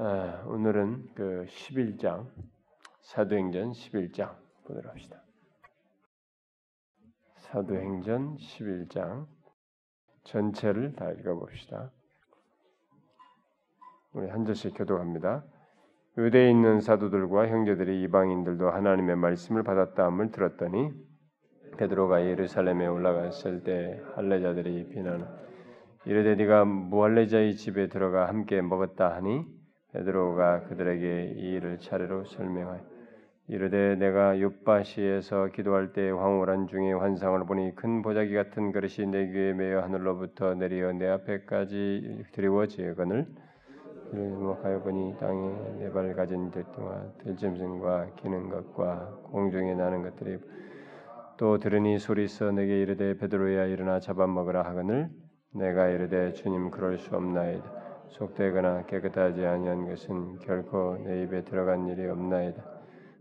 아, 오늘은 그 11장 사도행전 11장 보도록 합시다. 사도행전 11장 전체를 다 읽어봅시다. 우리 한 절씩 교독합니다. 유대에 있는 사도들과 형제들이 이방인들도 하나님의 말씀을 받았다함을 들었더니 베드로가 예루살렘에 올라갔을 때 할례자들이 비난 이르되 네가 무할례자의 집에 들어가 함께 먹었다 하니 베드로가 그들에게 이 일을 차례로 설명하여 이르되 내가 요바시에서 기도할 때 황홀한 중에 환상을 보니 큰 보자기 같은 그릇이 내 귀에 매여 하늘로부터 내려 내 앞에까지 드리워지거늘. 주목하여 보니 땅에 네 발 가진 들뚱아 들짐승과 기는 것과 공중에 나는 것들이 또 들으니 소리서 내게 이르되 베드로야 일어나 잡아먹으라 하거늘. 내가 이르되 주님 그럴 수 없나이다 속되거나 깨끗하지 아니한 것은 결코 내 입에 들어간 일이 없나이다.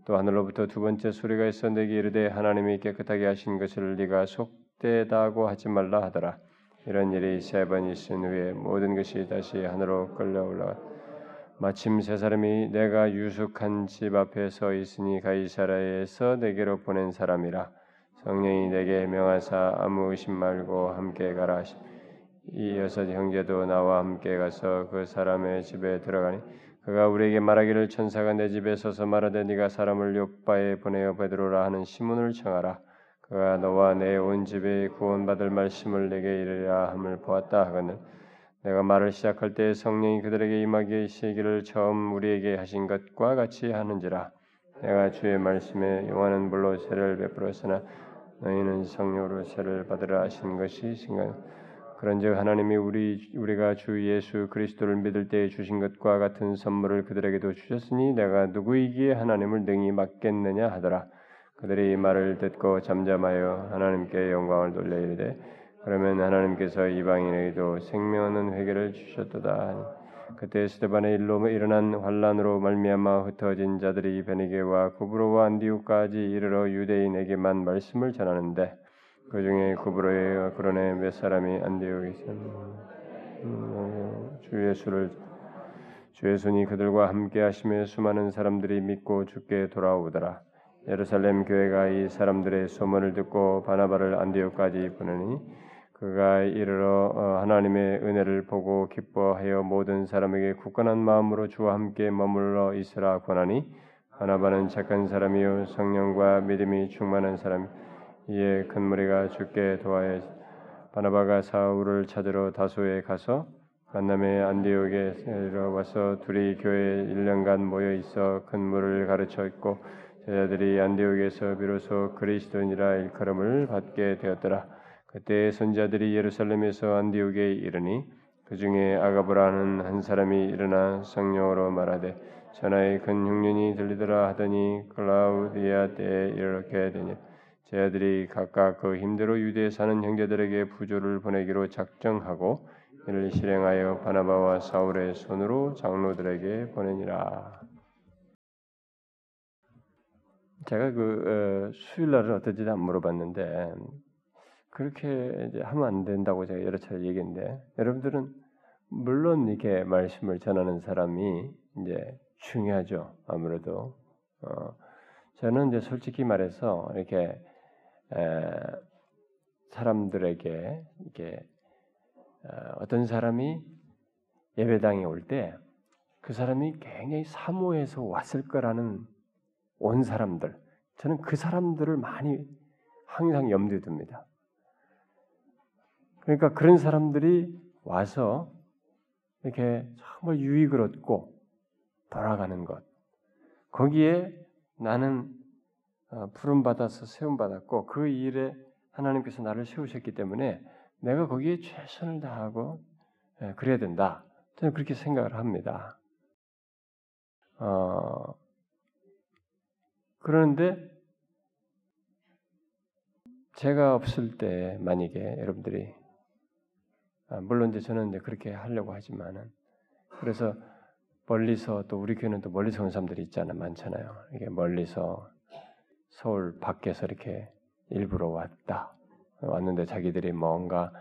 또 하늘로부터 두 번째 소리가 있어 내게 이르되 하나님이 깨끗하게 하신 것을 네가 속되다고 하지 말라 하더라. 이런 일이 세 번 있은 후에 모든 것이 다시 하늘로 끌려 올라가 마침 세 사람이 내가 유숙한 집 앞에 서 있으니 가이사라에서 내게로 보낸 사람이라 성령이 내게 명하사 아무 의심 말고 함께 가라 하시 이 여섯 형제도 나와 함께 가서 그 사람의 집에 들어가니 그가 우리에게 말하기를 천사가 내 집에 서서 말하되 네가 사람을 요바에 보내어 베드로라 하는 시몬을 청하라. 그가 너와 내 온 집에 구원받을 말씀을 내게 이르라 함을 보았다 하거늘 내가 말을 시작할 때 성령이 그들에게 임하게 시기를 처음 우리에게 하신 것과 같이 하는지라. 내가 주의 말씀에 용하는 불로 세를 베풀었으나 너희는 성령으로 세를 받으라 하신 것이 생각 그런즉 하나님이 우리 우리가 주 예수 그리스도를 믿을 때에 주신 것과 같은 선물을 그들에게도 주셨으니 내가 누구이기에 하나님을 능히 맡겠느냐 하더라. 그들이 이 말을 듣고 잠잠하여 하나님께 영광을 돌려 이르되 그러면 하나님께서 이방인에게도 생명하는 회개를 주셨도다. 그때 스테반의 일로 일어난 환란으로 말미암아 흩어진 자들이 베니게와 구브로와 안디옥까지 이르러 유대인에게만 말씀을 전하는데 그 중에 구브로의 그런에 몇 사람이 있었는데 음, 주 예수를 주 예수니 그들과 함께 하심에 수많은 사람들이 믿고 죽게 돌아오더라. 예루살렘 교회가 이 사람들의 소문을 듣고 바나바를 안디옥까지 보내니 그가 이르러 어, 하나님의 은혜를 보고 기뻐하여 모든 사람에게 굳건한 마음으로 주와 함께 머물러 있으라 권하니 바나바는 착한 사람이요 성령과 믿음이 충만한 사람 이에 큰 무리가 죽게 도하여 바나바가 사울을 찾으러 다소에 가서 만남의 안디옥에 와서 둘이 교회에 1년간 모여 있어 근무를 가르쳤고 제자들이 안디옥에서 비로소 그리스도인이라 일컬음을 받게 되었더라. 그때 선자들이 예루살렘에서 안디옥에 이르니 그 중에 아가브라는 한 사람이 일어나 성령으로 말하되 전하의 큰 흉년이 들리더라 하더니 클라우디아 때에 이렇게 되니 제자들이 각각 그 힘대로 유대에 사는 형제들에게 부조를 보내기로 작정하고 이를 실행하여 바나바와 사울의 손으로 장로들에게 보내니라. 제가 그 어, 수요일 날은 어떨지 안 물어봤는데 그렇게 이제 하면 안 된다고 제가 여러 차례 얘기했는데 여러분들은 물론 이렇게 말씀을 전하는 사람이 이제 중요하죠. 아무래도 어, 저는 이제 솔직히 말해서 이렇게 사람들에게 이게 어, 어떤 사람이 예배당에 올 때 그 사람이 굉장히 사모해서 왔을 거라는 온 사람들 저는 그 사람들을 많이 항상 염두에 둡니다. 그러니까 그런 사람들이 와서 이렇게 정말 유익을 얻고 돌아가는 것 거기에 나는 어, 부름 받아서 세움 받았고 그 일에 하나님께서 나를 세우셨기 때문에 내가 거기에 최선을 다하고 예, 그래야 된다. 저는 그렇게 생각을 합니다. 어, 그런데 제가 없을 때 만약에 여러분들이 아, 물론 이제 저는 이제 그렇게 하려고 하지만은 그래서 멀리서 또 우리 교회는 또 멀리서 온 사람들이 있잖아요, 많잖아요. 이게 멀리서 서울 밖에서 이렇게 일부러 왔다. 왔는데 자기들이 뭔가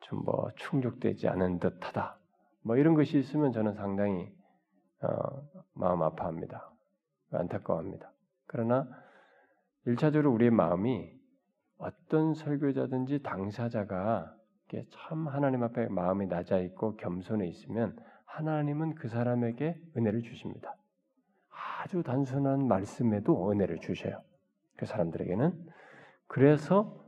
좀 뭐 충족되지 않은 듯하다. 뭐 이런 것이 있으면 저는 상당히 어, 마음 아파합니다. 안타까워합니다. 그러나 일차적으로 우리의 마음이 어떤 설교자든지 당사자가 참 하나님 앞에 마음이 낮아 있고 겸손해 있으면 하나님은 그 사람에게 은혜를 주십니다. 아주 단순한 말씀에도 은혜를 주셔요. 그 사람들에게는 그래서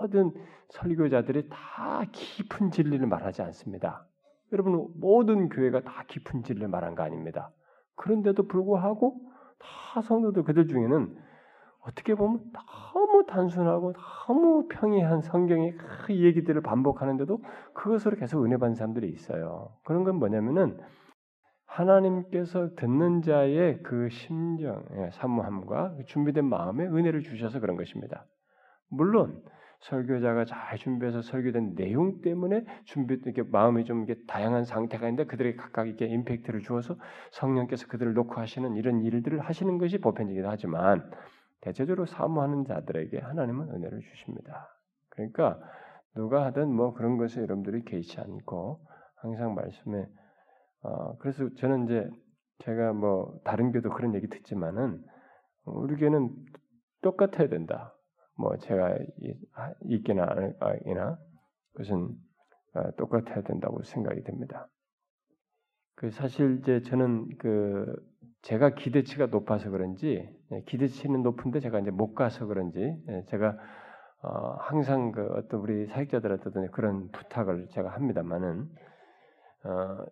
모든 설교자들이 다 깊은 진리를 말하지 않습니다. 여러분 모든 교회가 다 깊은 진리를 말한 거 아닙니다. 그런데도 불구하고 다 성도들 그들 중에는 어떻게 보면 너무 단순하고 너무 평이한 성경의 그 얘기들을 반복하는데도 그것으로 계속 은혜 받는 사람들이 있어요. 그런 건 뭐냐면은 하나님께서 듣는 자의 그 심정, 예, 사무함과 그 준비된 마음에 은혜를 주셔서 그런 것입니다. 물론 설교자가 잘 준비해서 설교된 내용 때문에 준비 이렇게 마음이 좀 이렇게 다양한 상태가 있는데 그들에게 각각 이렇게 임팩트를 주어서 성령께서 그들을 놓고 하시는 이런 일들을 하시는 것이 보편적이긴 하지만 대체적으로 사모하는 자들에게 하나님은 은혜를 주십니다. 그러니까 누가 하든 뭐 그런 것에 여러분들이 개의치 않고 항상 말씀에 어 그래서 저는 이제 제가 뭐 다른 교도 그런 얘기 듣지만은 우리 교는 똑같아야 된다. 뭐 제가 있기나 아니나 그것은 어, 똑같아야 된다고 생각이 됩니다. 그 사실 이제 저는 그 제가 기대치가 높아서 그런지 예, 기대치는 높은데 제가 이제 못 가서 그런지 예, 제가 어 항상 그 어떤 우리 사역자들한테 그런 부탁을 제가 합니다만은 어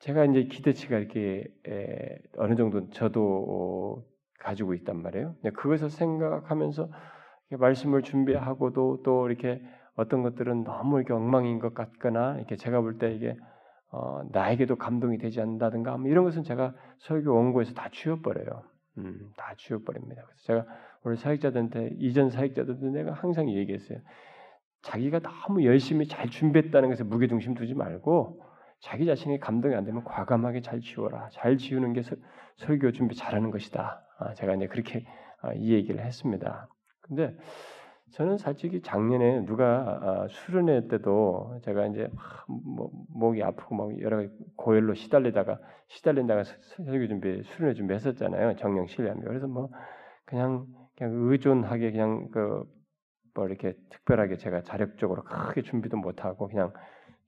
제가 이제 기대치가 이렇게 에 어느 정도 저도 가지고 있단 말이에요. 그것을 생각하면서 말씀을 준비하고도 또 이렇게 어떤 것들은 너무 이렇게 엉망인 것 같거나 이렇게 제가 볼 때 이게 어, 나에게도 감동이 되지 않는다든가 뭐 이런 것은 제가 설교 원고에서 다 지워버려요. 음, 다 지워버립니다. 그래서 제가 우리 사역자들한테 이전 사역자들도 내가 항상 얘기했어요. 자기가 너무 열심히 잘 준비했다는 것에 무게중심 두지 말고 자기 자신이 감동이 안 되면 과감하게 잘 지워라. 잘 지우는 게 서, 설교 준비 잘하는 것이다. 아, 제가 이제 그렇게 아, 이 얘기를 했습니다. 근데 저는 솔직히 작년에 누가 아, 수련회 때도 제가 이제 뭐 목이 아프고 막 여러 가지 고열로 시달리다가 시달린다가 설교 준비 수련회 준비했었잖아요 정령 실례하며 그래서 뭐 그냥 그냥 의존하게 그냥 그 뭐 이렇게 특별하게 제가 자력적으로 크게 준비도 못 하고 그냥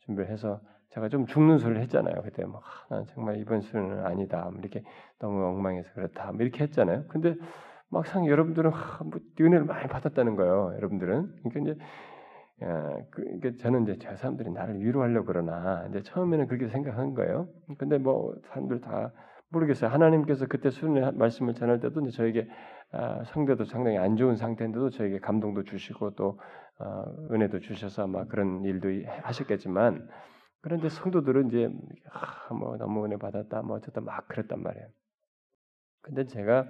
준비를 해서 제가 좀 죽는 소리를 했잖아요 그때 뭐난 정말 이번 수련은 아니다 뭐 이렇게 너무 엉망해서 그렇다 뭐 이렇게 했잖아요 근데 막상 여러분들은 하, 뭐 은혜를 많이 받았다는 거예요. 여러분들은 그러니까 이제 야, 그, 그러니까 저는 이제 저 사람들이 나를 위로하려 그러나 이제 처음에는 그렇게 생각한 거예요. 근데 뭐 사람들 다 모르겠어요. 하나님께서 그때 수련의 말씀을 전할 때도 이제 저에게 아, 성대도 상당히 안 좋은 상태인데도 저에게 감동도 주시고 또 어, 은혜도 주셔서 아마 그런 일도 하셨겠지만 그런데 성도들은 이제 아, 뭐 너무 은혜 받았다 뭐 어쨌든 막 그랬단 말이에요. 근데 제가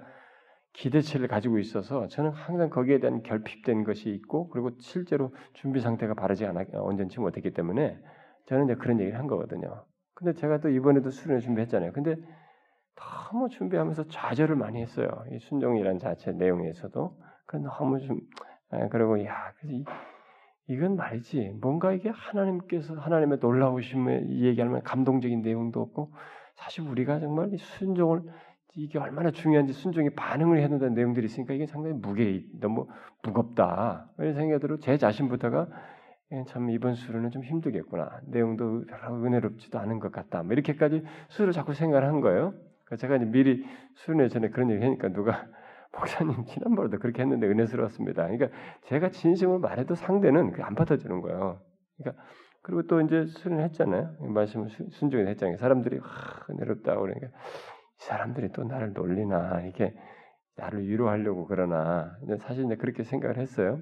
기대치를 가지고 있어서 저는 항상 거기에 대한 결핍된 것이 있고 그리고 실제로 준비 상태가 바르지 않아 온전치 못했기 때문에 저는 이제 그런 얘기를 한 거거든요. 근데 제가 또 이번에도 수련을 준비했잖아요. 근데 너무 준비하면서 좌절을 많이 했어요. 이 순종이라는 자체 내용에서도 그 너무 좀 아, 그리고 야 이, 이건 말이지 뭔가 이게 하나님께서 하나님의 놀라우심을 얘기하면 감동적인 내용도 없고 사실 우리가 정말 이 순종을 이게 얼마나 중요한지 순종이 반응을 해야 된다는 내용들이 있으니까 이게 상당히 무게 너무 무겁다. 이런 생각이 들어 제 자신부터가 예, 참 이번 수련은 좀 힘들겠구나. 내용도 별로 은혜롭지도 않은 것 같다. 뭐 이렇게까지 수를 자꾸 생각을 한 거예요. 제가 이제 미리 수련회 전에 그런 얘기 하니까 누가 목사님 지난번에도 그렇게 했는데 은혜스러웠습니다. 그러니까 제가 진심을 말해도 상대는 안 받아주는 거예요. 그러니까 그리고 또 이제 수련을 했잖아요. 말씀을 순종을 했잖아요. 사람들이 와, 은혜롭다 그러니까 이 사람들이 또 나를 놀리나 이게 나를 위로하려고 그러나 사실 이제 그렇게 생각을 했어요.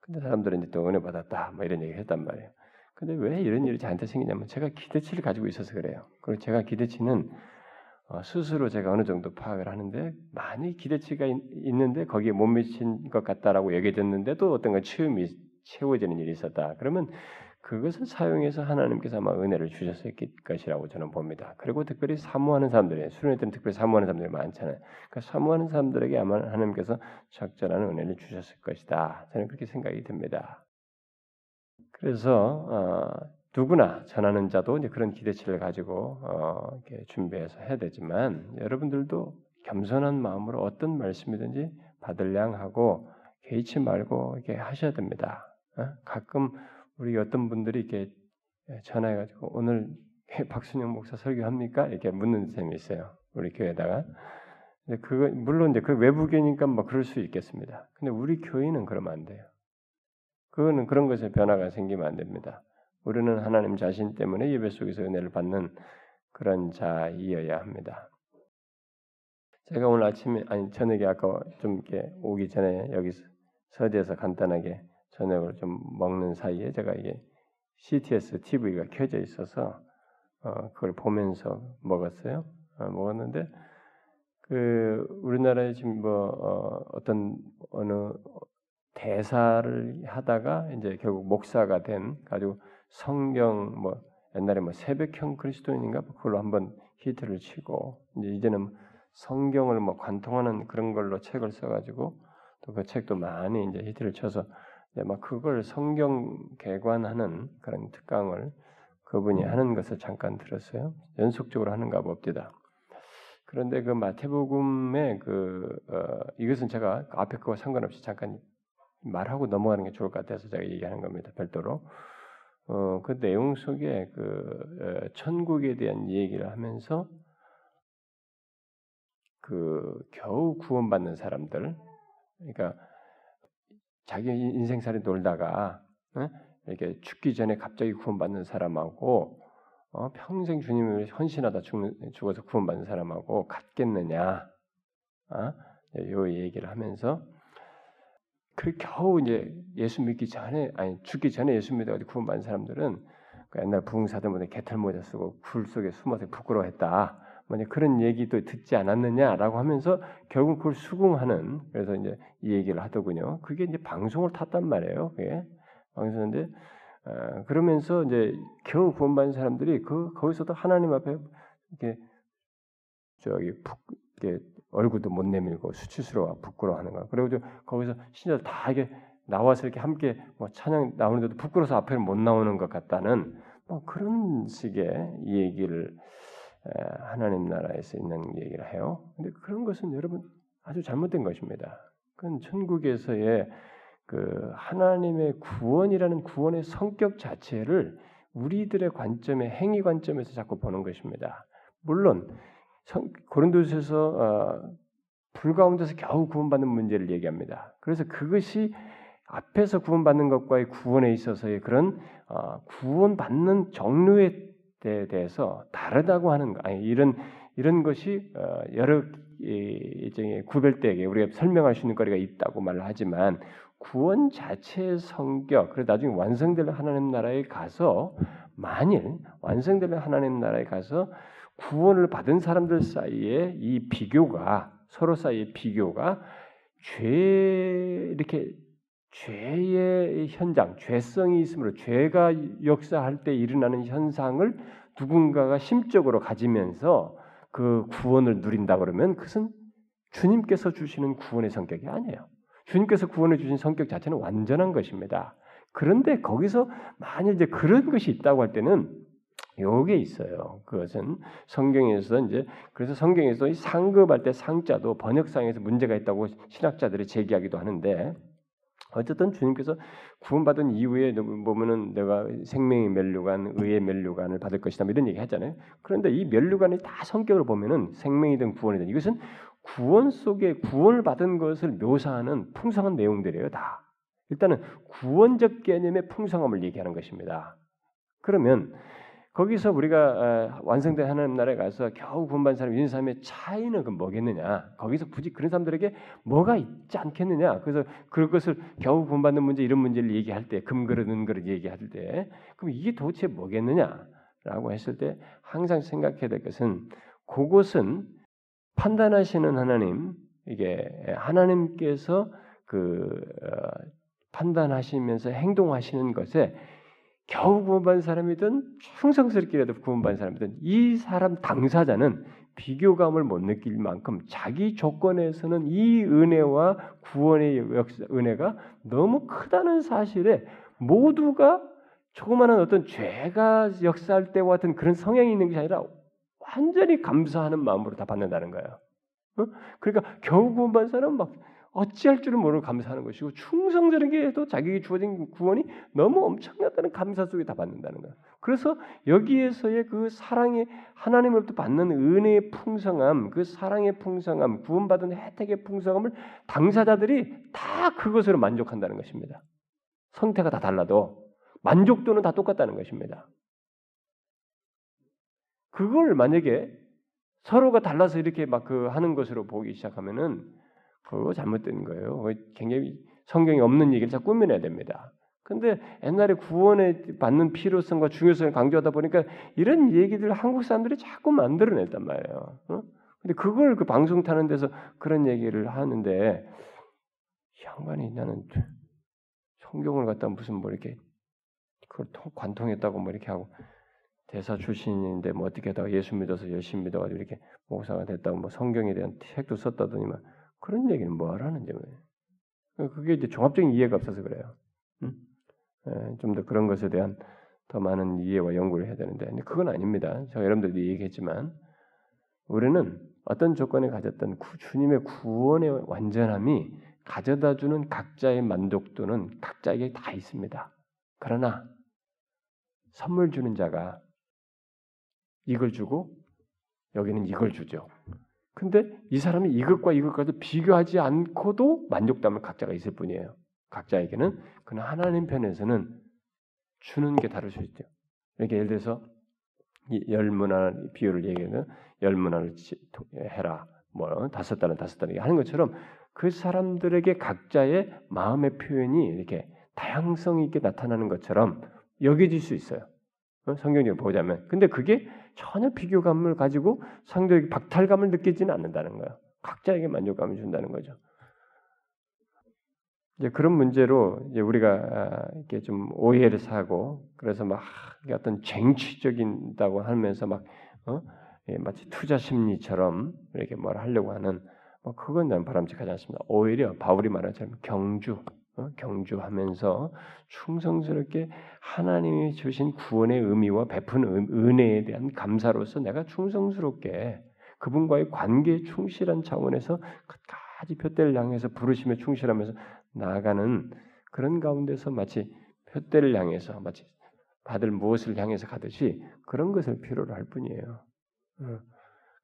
근데 사람들은 이제 또 은혜 받았다 뭐 이런 얘기를 했단 말이에요. 근데 왜 이런 일이 저한테 생기냐면 제가 기대치를 가지고 있어서 그래요. 그리고 제가 기대치는 어, 스스로 제가 어느 정도 파악을 하는데 많이 기대치가 있, 는데 거기에 못 미친 것 같다라고 얘기됐는데도 어떤 건 치움이 채워지는 일이 있었다. 그러면 그것을 사용해서 하나님께서 아마 은혜를 주셨을 것이라고 저는 봅니다. 그리고 특별히 사모하는 사람들이 수련회 때는 특별히 사모하는 사람들이 많잖아요. 그러니까 사모하는 사람들에게 아마 하나님께서 적절한 은혜를 주셨을 것이다. 저는 그렇게 생각이 듭니다. 그래서 어, 누구나 전하는 자도 이제 그런 기대치를 가지고 어, 이렇게 준비해서 해야 되지만 여러분들도 겸손한 마음으로 어떤 말씀이든지 받을량 하고 개의치 말고 이렇게 하셔야 됩니다. 어? 가끔 우리 어떤 분들이 이렇게 전화해가지고 오늘 박순영 목사 설교합니까? 이렇게 묻는 셈이 있어요. 우리 교회다가. 근데 그거 물론 이제 그 외부교니까 뭐 그럴 수 있겠습니다. 근데 우리 교회는 그러면 안 돼요. 그거는 그런 것에 변화가 생기면 안 됩니다. 우리는 하나님 자신 때문에 예배 속에서 은혜를 받는 그런 자이어야 합니다. 제가 오늘 아침에 아니 저녁에 아까 좀 이렇게 오기 전에 여기 서재에서 간단하게 저녁을 좀 먹는 사이에 제가 이게 CTS TV가 켜져 있어서 어, 그걸 보면서 먹었어요. 어, 먹었는데 그 우리나라에 지금 뭐 어, 떤 어느 대사를 하다가 이제 결국 목사가 된 가지고 성경 뭐 옛날에 뭐 새벽형 그리스도인인가 그걸로 한번 히트를 치고 이제 이제는 성경을 뭐 관통하는 그런 걸로 책을 써가지고 또 그 책도 많이 이제 히트를 쳐서 이제 막 그걸 성경 개관하는 그런 특강을 그분이 하는 것을 잠깐 들었어요. 연속적으로 하는가 봅니다. 그런데 그 마태복음의 그 어, 이것은 제가 앞에 그와 상관없이 잠깐 말하고 넘어가는 게 좋을 것 같아서 제가 얘기하는 겁니다. 별도로. 어, 그 내용 속에 그 어, 천국에 대한 얘기를 하면서 그 겨우 구원받는 사람들, 그러니까 자기 인생살이 놀다가 어? 이렇게 죽기 전에 갑자기 구원받는 사람하고 어, 평생 주님을 헌신하다 죽는, 죽어서 구원받는 사람하고 같겠느냐? 어? 요 얘기를 하면서 그 겨우 이제 예수 믿기 전에 아니 죽기 전에 예수 믿어가지고 구원받은 사람들은 그 옛날 부흥사들 모두 개털 모자 쓰고 굴 속에 숨어서 부끄러워했다. 뭐냐 그런 얘기도 듣지 않았느냐라고 하면서 결국 그걸 수긍하는 그래서 이제 이 얘기를 하더군요. 그게 이제 방송을 탔단 말이에요. 그게 방송인데 어, 그러면서 이제 겨우 구원받은 사람들이 그 거기서도 하나님 앞에 이렇게 저기 푹 이렇게 얼굴도 못 내밀고 수치스러워 부끄러워하는 거야. 그리고 거기서 신자들 다 이게 나와서 이렇게 함께 뭐 찬양 나오는데도 부끄러워서 앞에 못 나오는 것 같다는 뭐 그런 식의 얘기를 하나님 나라에서 있는 얘기를 해요. 근데 그런 것은 여러분 아주 잘못된 것입니다. 그건 천국에서의 그 하나님의 구원이라는 구원의 성격 자체를 우리들의 관점의 행위 관점에서 자꾸 보는 것입니다. 물론 고린도서에서 어, 불 가운데서 겨우 구원받는 문제를 얘기합니다. 그래서 그것이 앞에서 구원받는 것과의 구원에 있어서의 그런 어, 구원받는 종류에 대해서 다르다고 하는 거. 아니 이런 이런 것이 어, 여러 일종의 구별되게 우리가 설명할 수 있는 거리가 있다고 말을 하지만 구원 자체의 성격, 그래 나중에 완성될 하나님 나라에 가서 만일 완성될 하나님 나라에 가서 구원을 받은 사람들 사이에 이 비교가 서로 사이의 비교가 죄 이렇게 죄의 현장, 죄성이 있으므로 죄가 역사할 때 일어나는 현상을 누군가가 심적으로 가지면서 그 구원을 누린다 그러면 그것은 주님께서 주시는 구원의 성격이 아니에요. 주님께서 구원해 주신 성격 자체는 완전한 것입니다. 그런데 거기서 이제 그런 것이 있다고 할 때는 요게 있어요. 그것은 성경에서 이제 그래서 성경에서 상급할 때 상자도 번역상에서 문제가 있다고 신학자들이 제기하기도 하는데 어쨌든 주님께서 구원받은 이후에 보면은 내가 생명의 멸류관, 의의 멸류관을 받을 것이다 뭐 이런 얘기 하잖아요. 그런데 이 멸류관이 다 성격을 보면은 생명이든 구원이든 이것은 구원 속에 구원을 받은 것을 묘사하는 풍성한 내용들이에요. 다 일단은 구원적 개념의 풍성함을 얘기하는 것입니다. 그러면 거기서 우리가 어, 완성된 하나님 나라에 가서 겨우 구원받은 사람 사람의 차이는 그 뭐겠느냐? 거기서 굳이 그런 사람들에게 뭐가 있지 않겠느냐? 그래서 그것을 겨우 구원받는 문제 이런 문제를 얘기할 때 금그릇 은그릇 얘기할 때 그럼 이게 도대체 뭐겠느냐 라고 했을 때 항상 생각해야 될 것은 그것은 판단하시는 하나님 이게 하나님께서 그 어, 판단하시면서 행동하시는 것에 겨우 구원받은 사람이든 충성스럽게라도 구원받은 사람이든 이 사람 당사자는 비교감을 못 느낄 만큼 자기 조건에서는 이 은혜와 구원의 은혜가 너무 크다는 사실에 모두가 조그마한 어떤 죄가 역사할 때와 같은 그런 성향이 있는 것이 아니라 완전히 감사하는 마음으로 다 받는다는 거예요. 어? 그러니까 겨우 구원받은 사람은 막 어찌할 줄을 모르고 감사하는 것이고 충성스럽게 해도 자기에게 주어진 구원이 너무 엄청나다는 감사 속에 다 받는다는 거예요. 그래서 여기에서의 그 사랑의 하나님으로부터 받는 은혜의 풍성함, 그 사랑의 풍성함, 구원받은 혜택의 풍성함을 당사자들이 다 그것으로 만족한다는 것입니다. 성태가 다 달라도 만족도는 다 똑같다는 것입니다. 그걸 만약에 서로가 달라서 이렇게 막 그 하는 것으로 보기 시작하면은 그거 잘못된 거예요. 굉장히 성경이 없는 얘기를 자꾸 꾸며내야 됩니다. 근데 옛날에 구원에 받는 필요성과 중요성을 강조하다 보니까 이런 얘기들 한국 사람들이 자꾸 만들어냈단 말이에요. 어? 근데 그걸 그 방송 타는 데서 그런 얘기를 하는데 양반이 나는 성경을 갖다 무슨 뭐 이렇게 그걸 관통했다고 뭐 이렇게 하고 대사 출신인데 뭐 어떻게 하다가 예수 믿어서 열심히 믿어가지고 이렇게 목사가 됐다고 뭐 성경에 대한 책도 썼다더니만 그런 얘기는 뭐 하라는지 뭐 그게 이제 종합적인 이해가 없어서 그래요. 음? 예, 좀더 그런 것에 대한 더 많은 이해와 연구를 해야 되는데 그건 아닙니다. 제가 여러분들도 얘기했지만 우리는 어떤 조건에 가졌던 구, 주님의 구원의 완전함이 가져다주는 각자의 만족도는 각자에게 다 있습니다. 그러나 선물 주는 자가 이걸 주고 여기는 이걸 주죠. 근데 이 사람이 이것과 이것까지 비교하지 않고도 만족감을 각자가 있을 뿐이에요. 각자에게는 그러나 하나님 편에서는 주는 게 다를 수 있죠. 이렇게 예를 들어서 열 문화 비율을 얘기하면 열 문화를 해라. 뭐 다섯 달은 다섯 달 하는 것처럼 그 사람들에게 각자의 마음의 표현이 이렇게 다양성 있게 나타나는 것처럼 여겨질 수 있어요. 어? 성경적으로 보자면. 근데 그게 전혀 비교감을 가지고 상대에게 박탈감을 느끼지는 않는다는 거예요. 각자에게 만족감을 준다는 거죠. 이제 그런 문제로 이제 우리가 아, 이렇게 좀 오해를 사고 그래서 막 어떤 쟁취적인다고 하면서 막 어? 예, 마치 투자 심리처럼 이렇게 뭘 하려고 하는 뭐 그건 난 바람직하지 않습니다. 오히려 바울이 처럼 경주 어? 경주하면서 충성스럽게 하나님이 주신 구원의 의미와 베푼 은혜에 대한 감사로서 내가 충성스럽게 그분과의 관계에 충실한 차원에서 끝까지 표대를 향해서 부르심에 충실하면서 나아가는 그런 가운데서 마치 표대를 향해서 마치 받을 무엇을 향해서 가듯이 그런 것을 필요로 할 뿐이에요. 어.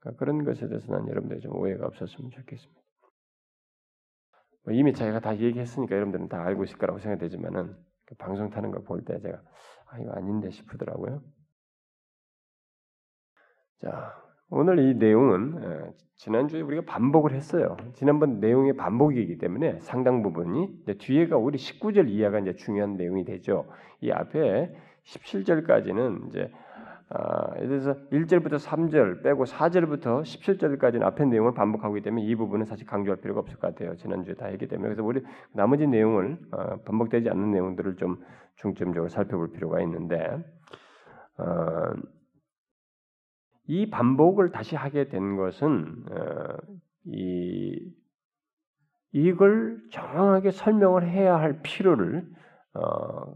그러니까 그런 것에 대해서 난 여러분들 좀 오해가 없었으면 좋겠습니다. 뭐 이미 제가 다 얘기했으니까 여러분들은 다 알고 있을 거라고 생각되지만은 그 방송 타는 걸 볼 때 제가 아 이거 아닌데 싶더라고요. 자 오늘 이 내용은 지난주에 우리가 반복을 했어요. 지난번 내용의 반복이기 때문에 상당 부분이 뒤에가 우리 19절 이하가 이제 중요한 내용이 되죠. 이 앞에 17절까지는 이제 아, 예를 들어서 1절부터 3절 빼고 4절부터 17절까지는 앞의 내용을 반복하기 때문에 이 부분은 사실 강조할 필요가 없을 것 같아요. 지난주에 다 했기 때문에 그래서 우리 나머지 내용을 어, 반복되지 않는 내용들을 좀 중점적으로 살펴볼 필요가 있는데 어, 이 반복을 다시 하게 된 것은 어, 이 이걸 정확하게 설명을 해야 할 필요를 어,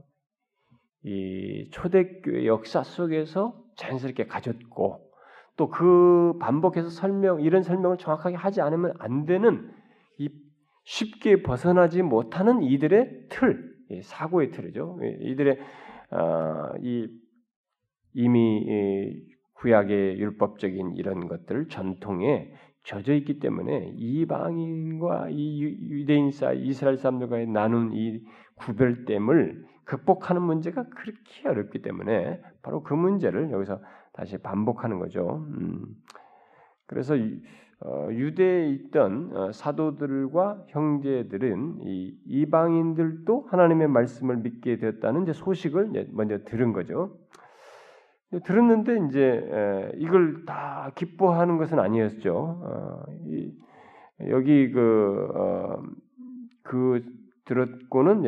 이 초대교회 역사 속에서 자연스럽게 가졌고 또 그 반복해서 설명 이런 설명을 정확하게 하지 않으면 안 되는 이 쉽게 벗어나지 못하는 이들의 틀 사고의 틀이죠. 이들의 어, 이 이미 구약의 율법적인 이런 것들 전통에 젖어 있기 때문에 이방인과 이 유대인 사이 이스라엘 사람들과의 나눈 이 구별됨을 극복하는 문제가 그렇게 어렵기 때문에 바로 그 문제를 여기서 다시 반복하는 거죠. 음. 그래서 어, 유대에 있던 어, 사도들과 형제들은 이 이방인들도 하나님의 말씀을 믿게 되었다는 이제 소식을 먼저 들은 거죠. 들었는데 이제 이걸 다 기뻐하는 것은 아니었죠. 어, 여기 그, 그 들었고는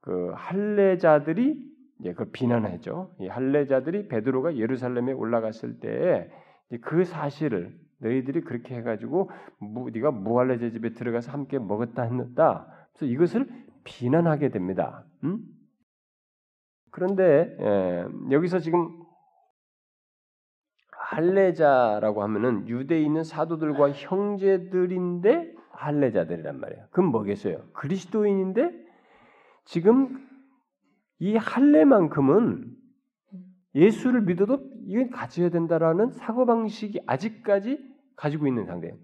그 할례자들이 이제 그 비난하죠. 이 할례자들이 베드로가 예루살렘에 올라갔을 때그 사실을 너희들이 그렇게 해가지고 무, 네가 무할례자 집에 들어가서 함께 먹었다 했다. 그래서 이것을 비난하게 됩니다. 음? 그런데 예, 여기서 지금 할례자라고 하면은 유대에 있는 사도들과 형제들인데 할례자들이란 말이에요. 그럼 뭐겠어요? 그리스도인인데 지금 이 할례만큼은 예수를 믿어도 이건 가져야 된다라는 사고 방식이 아직까지 가지고 있는 상태예요.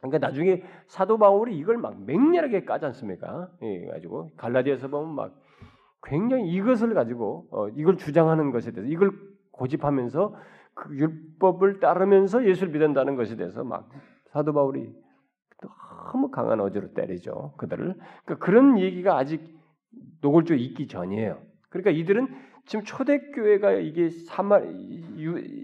그러니까 나중에 사도 바울이 이걸 막 맹렬하게 까지 않습니까? 예, 가지고 갈라디아서 보면 막 굉장히 이것을 가지고 어, 이걸 주장하는 것에 대해서 이걸 고집하면서 그 율법을 따르면서 예수를 믿는다는 것에 대해서 막 사도 바울이 너무 강한 어조로 때리죠 그들을. 그러니까 그런 얘기가 아직 노골적으로 있기 전이에요. 그러니까 이들은 지금 초대교회가 이게 사마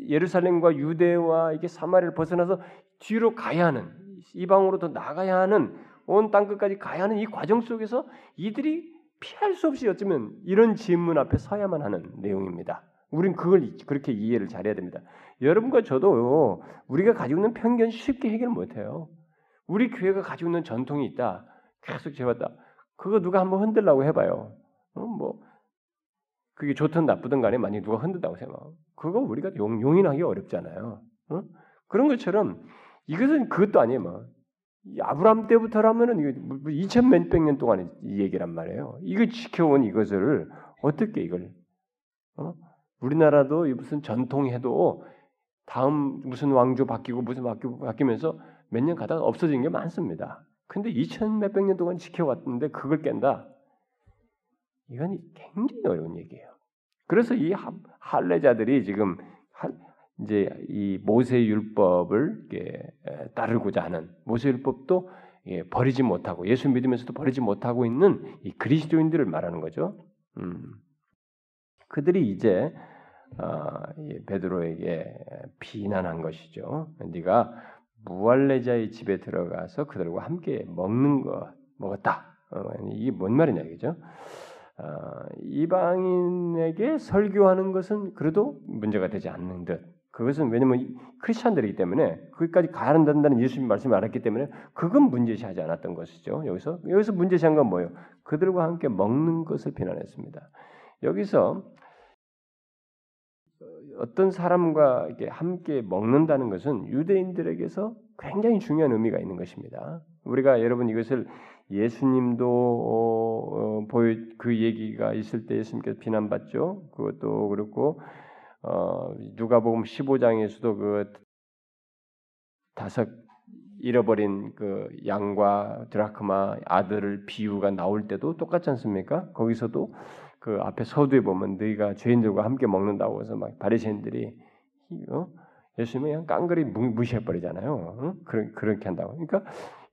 예루살렘과 유대와 이게 사마리를 벗어나서 뒤로 가야 하는 이방으로 더 나가야 하는 온 땅 끝까지 가야 하는 이 과정 속에서 이들이 피할 수 없이 어쩌면 이런 질문 앞에 서야만 하는 내용입니다. 우린 그걸 그렇게 이해를 잘해야 됩니다. 여러분과 저도 우리가 가지고 있는 편견 쉽게 해결 못해요. 우리 교회가 가지고 있는 전통이 있다. 계속 재봤다. 그거 누가 한번 흔들라고 해봐요. 어, 뭐 그게 좋든 나쁘든 간에 만약 누가 흔든다고 생각. 그거 우리가 용, 용인하기 어렵잖아요. 어? 그런 것처럼 이것은 그것도 아니에요. 뭐. 아브라함 때부터라면은 이거 2천 뭐 몇백 년 동안 이 얘기란 말이에요. 이거 지켜온 이것을 어떻게 이걸 어? 우리나라도 무슨 전통해도 다음 무슨 왕조 바뀌고 무슨 바뀌면서 몇 년 가다가 없어진 게 많습니다. 근데 2천 몇백 년 동안 지켜왔는데 그걸 깬다. 이건 굉장히 어려운 얘기예요. 그래서 이 할례자들이 지금 이제 이 모세 율법을 따르고자 하는 모세 율법도 버리지 못하고 예수 믿으면서도 버리지 못하고 있는 이 그리스도인들을 말하는 거죠. 음. 그들이 이제 어, 베드로에게 비난한 것이죠. 네가 무할례자의 집에 들어가서 그들과 함께 먹는 거 먹었다. 어, 이게 뭔 말이냐 이죠? 어, 이방인에게 설교하는 것은 그래도 문제가 되지 않는 듯. 그것은 왜냐면 크리스천들이기 때문에 거기까지 가야 한다는 예수님 말씀을 알았기 때문에 그건 문제시하지 않았던 것이죠. 여기서 여기서 문제시한 건 뭐예요? 그들과 함께 먹는 것을 비난했습니다. 여기서 어떤 사람과 함께 먹는다는 것은 유대인들에게서 굉장히 중요한 의미가 있는 것입니다. 우리가 여러분 이것을 예수님도 어, 어, 보여 그 얘기가 있을 때 예수님께서 비난받죠. 그것도 그렇고 어, 누가복음 15장에서도 그 다섯 잃어버린 그 양과 드라크마 아들을 비유가 나올 때도 똑같지 않습니까? 거기서도 그 앞에 서두에 보면 너희가 죄인들과 함께 먹는다고 해서 막 바리새인들이 어? 예수님을 그냥 깡그리 무시해 버리잖아요. 어? 그런 그렇게 한다고. 그러니까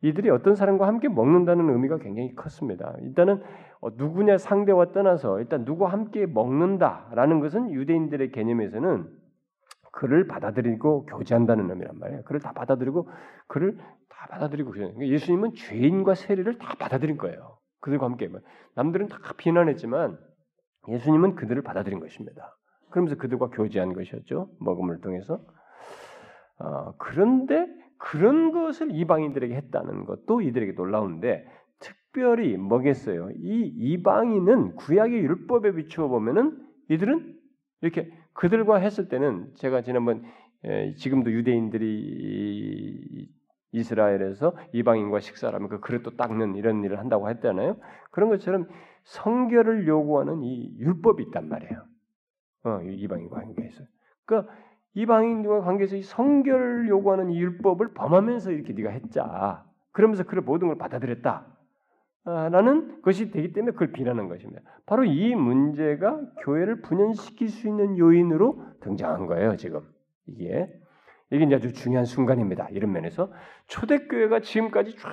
이들이 어떤 사람과 함께 먹는다는 의미가 굉장히 컸습니다. 일단은 어, 누구냐 상대와 떠나서 일단 누구와 함께 먹는다라는 것은 유대인들의 개념에서는 그를 받아들이고 교제한다는 의미란 말이에요. 그를 다 받아들이고 그를 다 받아들이고 그러니까 예수님은 죄인과 세리를 다 받아들인 거예요. 그들과 함께 남들은 다 비난했지만 예수님은 그들을 받아들인 것입니다. 그러면서 그들과 교제한 것이었죠. 먹음을 통해서. 어, 그런데 그런 것을 이방인들에게 했다는 것도 이들에게 놀라운데 특별히 뭐겠어요? 이 이방인은 구약의 율법에 비추어 보면은 이들은 이렇게 그들과 했을 때는 제가 지난번 에, 지금도 유대인들이 이스라엘에서 이방인과 식사를 하면 그 그릇도 닦는 이런 일을 한다고 했잖아요. 그런 것처럼 성결을 요구하는 이 율법이 있단 말이에요. 어, 이방인과 관계에서. 그러니까 이방인과 관계에서 이 성결을 요구하는 이 율법을 범하면서 이렇게 네가 했자. 그러면서 그 모든 걸 받아들였다. 라는 것이 되기 때문에 그걸 비난한 것입니다. 바로 이 문제가 교회를 분연시킬 수 있는 요인으로 등장한 거예요, 지금. 이게. 이게 아주 중요한 순간입니다. 이런 면에서 초대교회가 지금까지 쫙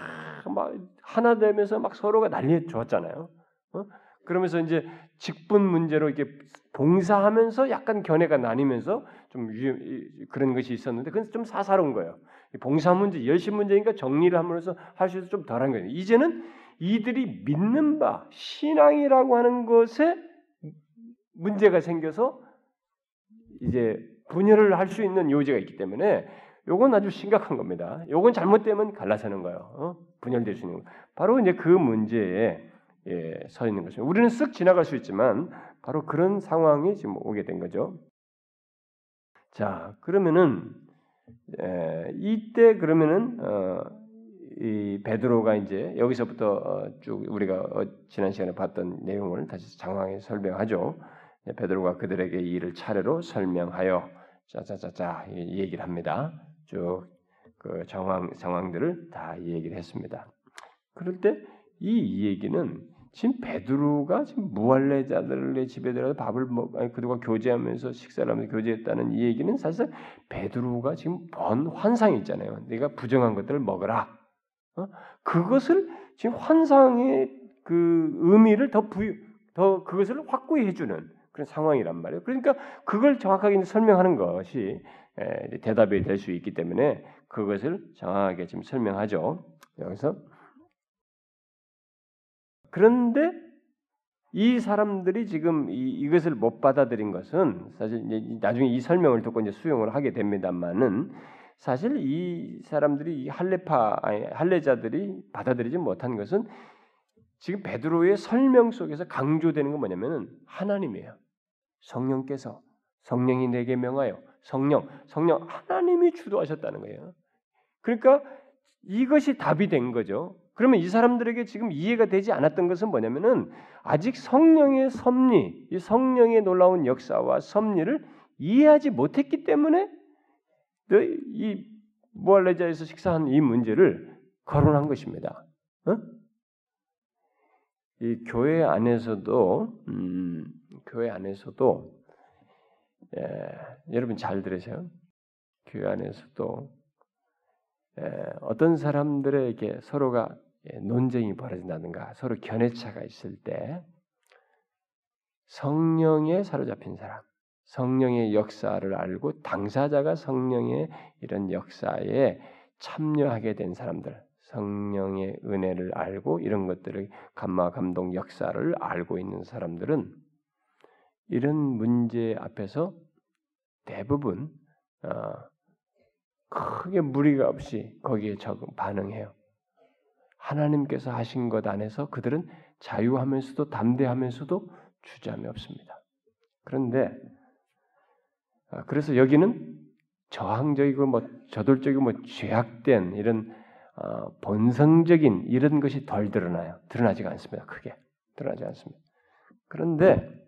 막 하나 되면서 막 서로가 난리 좋았잖아요. 어? 그러면서 이제 직분 문제로 이렇게 봉사하면서 약간 견해가 나뉘면서 좀 유, 그런 것이 있었는데 그건 좀 사사로운 거예요. 봉사 문제, 열심 문제니까 정리를 하면서 할수 있어 좀 덜한 거예요. 이제는 이들이 믿는 바 신앙이라고 하는 것에 문제가 생겨서 이제 분열을 할 수 있는 요지가 있기 때문에 요건 아주 심각한 겁니다. 요건 잘못되면 갈라서는 거예요. 어? 분열될 수 있는 거. 바로 이제 그 문제에 예, 서 있는 것입니다. 우리는 쓱 지나갈 수 있지만 바로 그런 상황이 지금 오게 된 거죠. 자, 그러면은 에, 이때 그러면은 어, 이 베드로가 이제 여기서부터 어, 쭉 우리가 어, 지난 시간에 봤던 내용을 다시 장황히 설명하죠. 베드로가 그들에게 이 일을 차례로 설명하여 짜자자자 이 얘기를 합니다. 쭉그 상황 상황들을 다 얘기를 했습니다. 그럴 때이이 얘기는 지금 베드로가 지금 무할례자들의 집에 들어가서 밥을 먹 아니 그들과 교제하면서 식사를 하면서 교제했다는 이 얘기는 사실 베드로가 지금 번 환상이 있잖아요. 내가 부정한 것들을 먹어라. 어? 그것을 지금 환상의 그 의미를 더 부여, 더 그것을 확고히 해주는 그런 상황이란 말이에요. 그러니까 그걸 정확하게 설명하는 것이 대답이 될 수 있기 때문에 그것을 정확하게 지금 설명하죠. 여기서 그런데 이 사람들이 지금 이, 것을못 받아들인 것은 사실 이제 나중에 이 설명을 듣고 이제 수용을 하게 됩니다만은 사실 이 사람들이 이 할레파 아니, 할레자들이 받아들이지 못한 것은 지금 베드로의 설명 속에서 강조되는 건 뭐냐면은 하나님이에요. 성령께서 성령이 내게 명하여 성령 성령 하나님이 주도하셨다는 거예요. 그러니까 이것이 답이 된 거죠. 그러면 이 사람들에게 지금 이해가 되지 않았던 것은 뭐냐면은 아직 성령의 섭리, 이 성령의 놀라운 역사와 섭리를 이해하지 못했기 때문에 이 모알레자에서 식사한 이 문제를 거론한 것입니다. 어? 이 교회 안에서도 음, 교회 안에서도 예, 여러분 잘 들으세요. 교회 안에서도 예, 어떤 사람들에게 서로가 예, 논쟁이 벌어진다든가 서로 견해차가 있을 때 성령에 사로잡힌 사람, 성령의 역사를 알고 당사자가 성령의 이런 역사에 참여하게 된 사람들, 성령의 은혜를 알고 이런 것들을 감마 감동 역사를 알고 있는 사람들은 이런 문제 앞에서 대부분 어, 크게 무리가 없이 거기에 적응 반응해요. 하나님께서 하신 것 안에서 그들은 자유하면서도 담대하면서도 주저함이 없습니다. 그런데 아, 그래서 여기는 저항적이고 뭐 저돌적이고 뭐 죄악된 이런 어, 본성적인 이런 것이 덜 드러나요. 드러나지가 않습니다. 크게 드러나지 않습니다. 그런데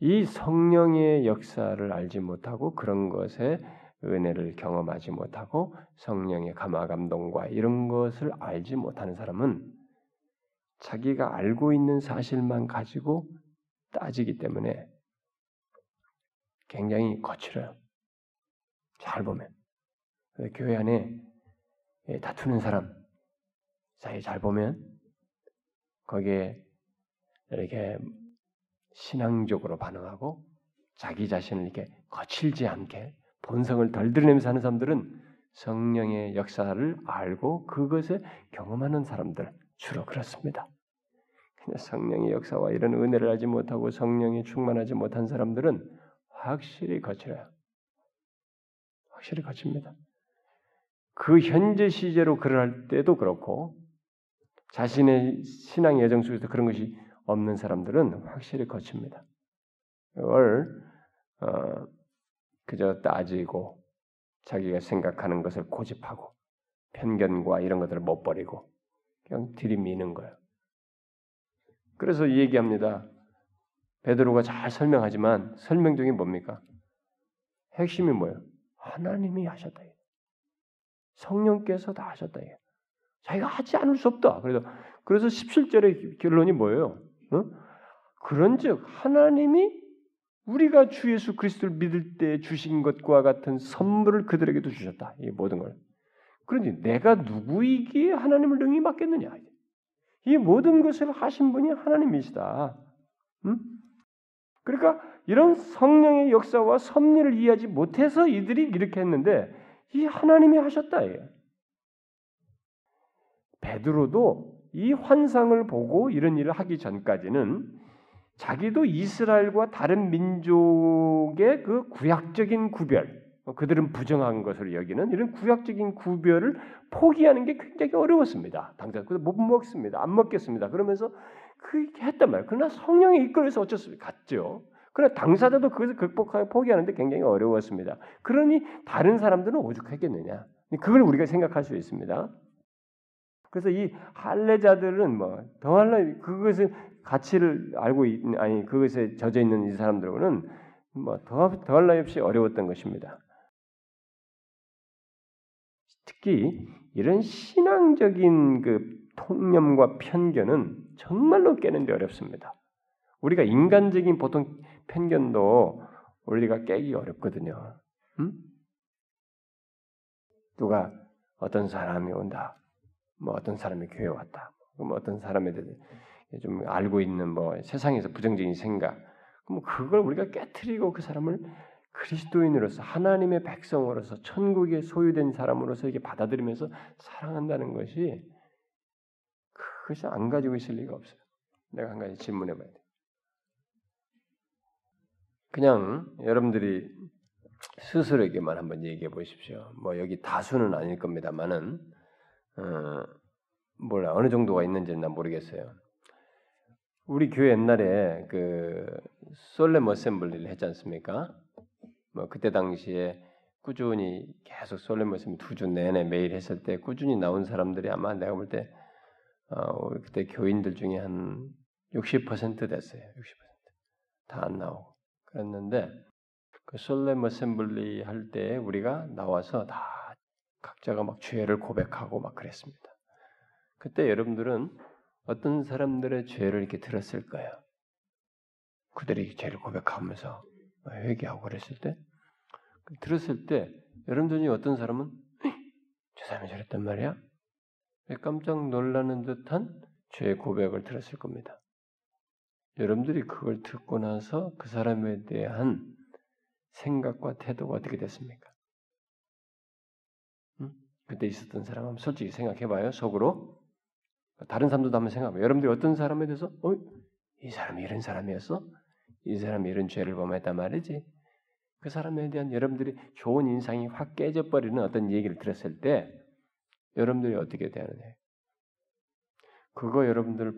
이 성령의 역사를 알지 못하고 그런 것에 은혜를 경험하지 못하고 성령의 감화 감동과 이런 것을 알지 못하는 사람은 자기가 알고 있는 사실만 가지고 따지기 때문에 굉장히 거칠어요. 잘 보면 교회 안에 다투는 사람 사이 잘 보면 거기에 이렇게 신앙적으로 반응하고 자기 자신을 이렇게 거칠지 않게 본성을 덜 드러내면서 하는 사람들은 성령의 역사를 알고 그것을 경험하는 사람들 주로 그렇습니다. 그냥 성령의 역사와 이런 은혜를 알지 못하고 성령에 충만하지 못한 사람들은 확실히 거칠어요. 확실히 거칩니다. 그 현재 시제로 할 때도 그렇고 자신의 신앙 예정 속에서 그런 것이 없는 사람들은 확실히 거칩니다. 이걸 어, 그저 따지고 자기가 생각하는 것을 고집하고 편견과 이런 것들을 못 버리고 그냥 들이미는 거예요. 그래서 얘기합니다. 베드로가 잘 설명하지만 설명 중에 뭡니까? 핵심이 뭐예요? 하나님이 하셨다. 성령께서 다 하셨다. 자기가 하지 않을 수 없다. 그래서 그래서 17절의 결론이 뭐예요? 어? 그런즉 하나님이 우리가 주 예수 그리스도를 믿을 때 주신 것과 같은 선물을 그들에게도 주셨다. 이 모든 걸. 그러니 내가 누구이기에 하나님을 능히 맡겠느냐? 이 모든 것을 하신 분이 하나님이시다. 음? 그러니까 이런 성령의 역사와 섭리를 이해하지 못해서 이들이 이렇게 했는데 이 하나님이 하셨다. 베드로도 이 환상을 보고 이런 일을 하기 전까지는 자기도 이스라엘과 다른 민족의 그 구약적인 구별, 어, 그들은 부정한 것으로 여기는 이런 구약적인 구별을 포기하는 게 굉장히 어려웠습니다. 당장 못 먹습니다. 안 먹겠습니다. 그러면서 그렇게 했단 말이에요. 그러나 성령이 이끌어서 어쩔 수 없이 갔죠. 그러나 당사자도 그것을 극복하여 포기하는데 굉장히 어려웠습니다. 그러니 다른 사람들은 오죽했겠느냐. 그걸 우리가 생각할 수 있습니다. 그래서 이 할례자들은 뭐 더할라 그것의 가치를 알고 있, 아니 그것에 젖어 있는 이 사람들은 뭐더 더할 나위 없이 어려웠던 것입니다. 특히 이런 신앙적인 그 통념과 편견은 정말로 깨는데 어렵습니다. 우리가 인간적인 보통 편견도 우리가 깨기 어렵거든요. 음? 누가 어떤 사람이 온다. 뭐 어떤 사람이 교회 왔다. 뭐 어떤 사람에 대해 좀 알고 있는 뭐 세상에서 부정적인 생각. 그럼 그걸 우리가 깨뜨리고 그 사람을 그리스도인으로서 하나님의 백성으로서 천국에 소유된 사람으로서 이렇게 받아들이면서 사랑한다는 것이 그것이 안 가지고 있을 리가 없어요. 내가 한 가지 질문해 봐야 돼. 그냥 여러분들이 스스로에게만 한번 얘기해 보십시오. 뭐 여기 다수는 아닐 겁니다만은 어, 몰라 어느 정도가 있는지는 난 모르겠어요. 우리 교회 옛날에 그 solemn assembly를 했지 않습니까? 뭐 그때 당시에 꾸준히 계속 solemn assembly 두주 내내 매일 했을 때 꾸준히 나온 사람들이 아마 내가 볼 때 어, 그때 교인들 중에 한 60% 됐어요. 60%다 안 나오고 그랬는데 그 솔렘 어셈블리 할 때 우리가 나와서 다 각자가 막 죄를 고백하고 막 그랬습니다. 그때 여러분들은 어떤 사람들의 죄를 이렇게 들었을 거예요. 그들이 죄를 고백하면서 회개하고 그랬을 때 들었을 때 여러분 중 어떤 사람은 저 사람이 저랬단 말이야? 깜짝 놀라는 듯한 죄 고백을 들었을 겁니다. 여러분들이 그걸 듣고 나서 그 사람에 대한 생각과 태도가 어떻게 됐습니까? 응? 그때 있었던 사람 한번 솔직히 생각해봐요. 속으로 다른 사람들도 한번 생각해봐요. 여러분들이 어떤 사람에 대해서 어? 이 사람이 이런 사람이었어? 이 사람이 이런 죄를 범했단 말이지. 그 사람에 대한 여러분들이 좋은 인상이 확 깨져버리는 어떤 얘기를 들었을 때 여러분들이 어떻게 대하느냐. 그거 여러분들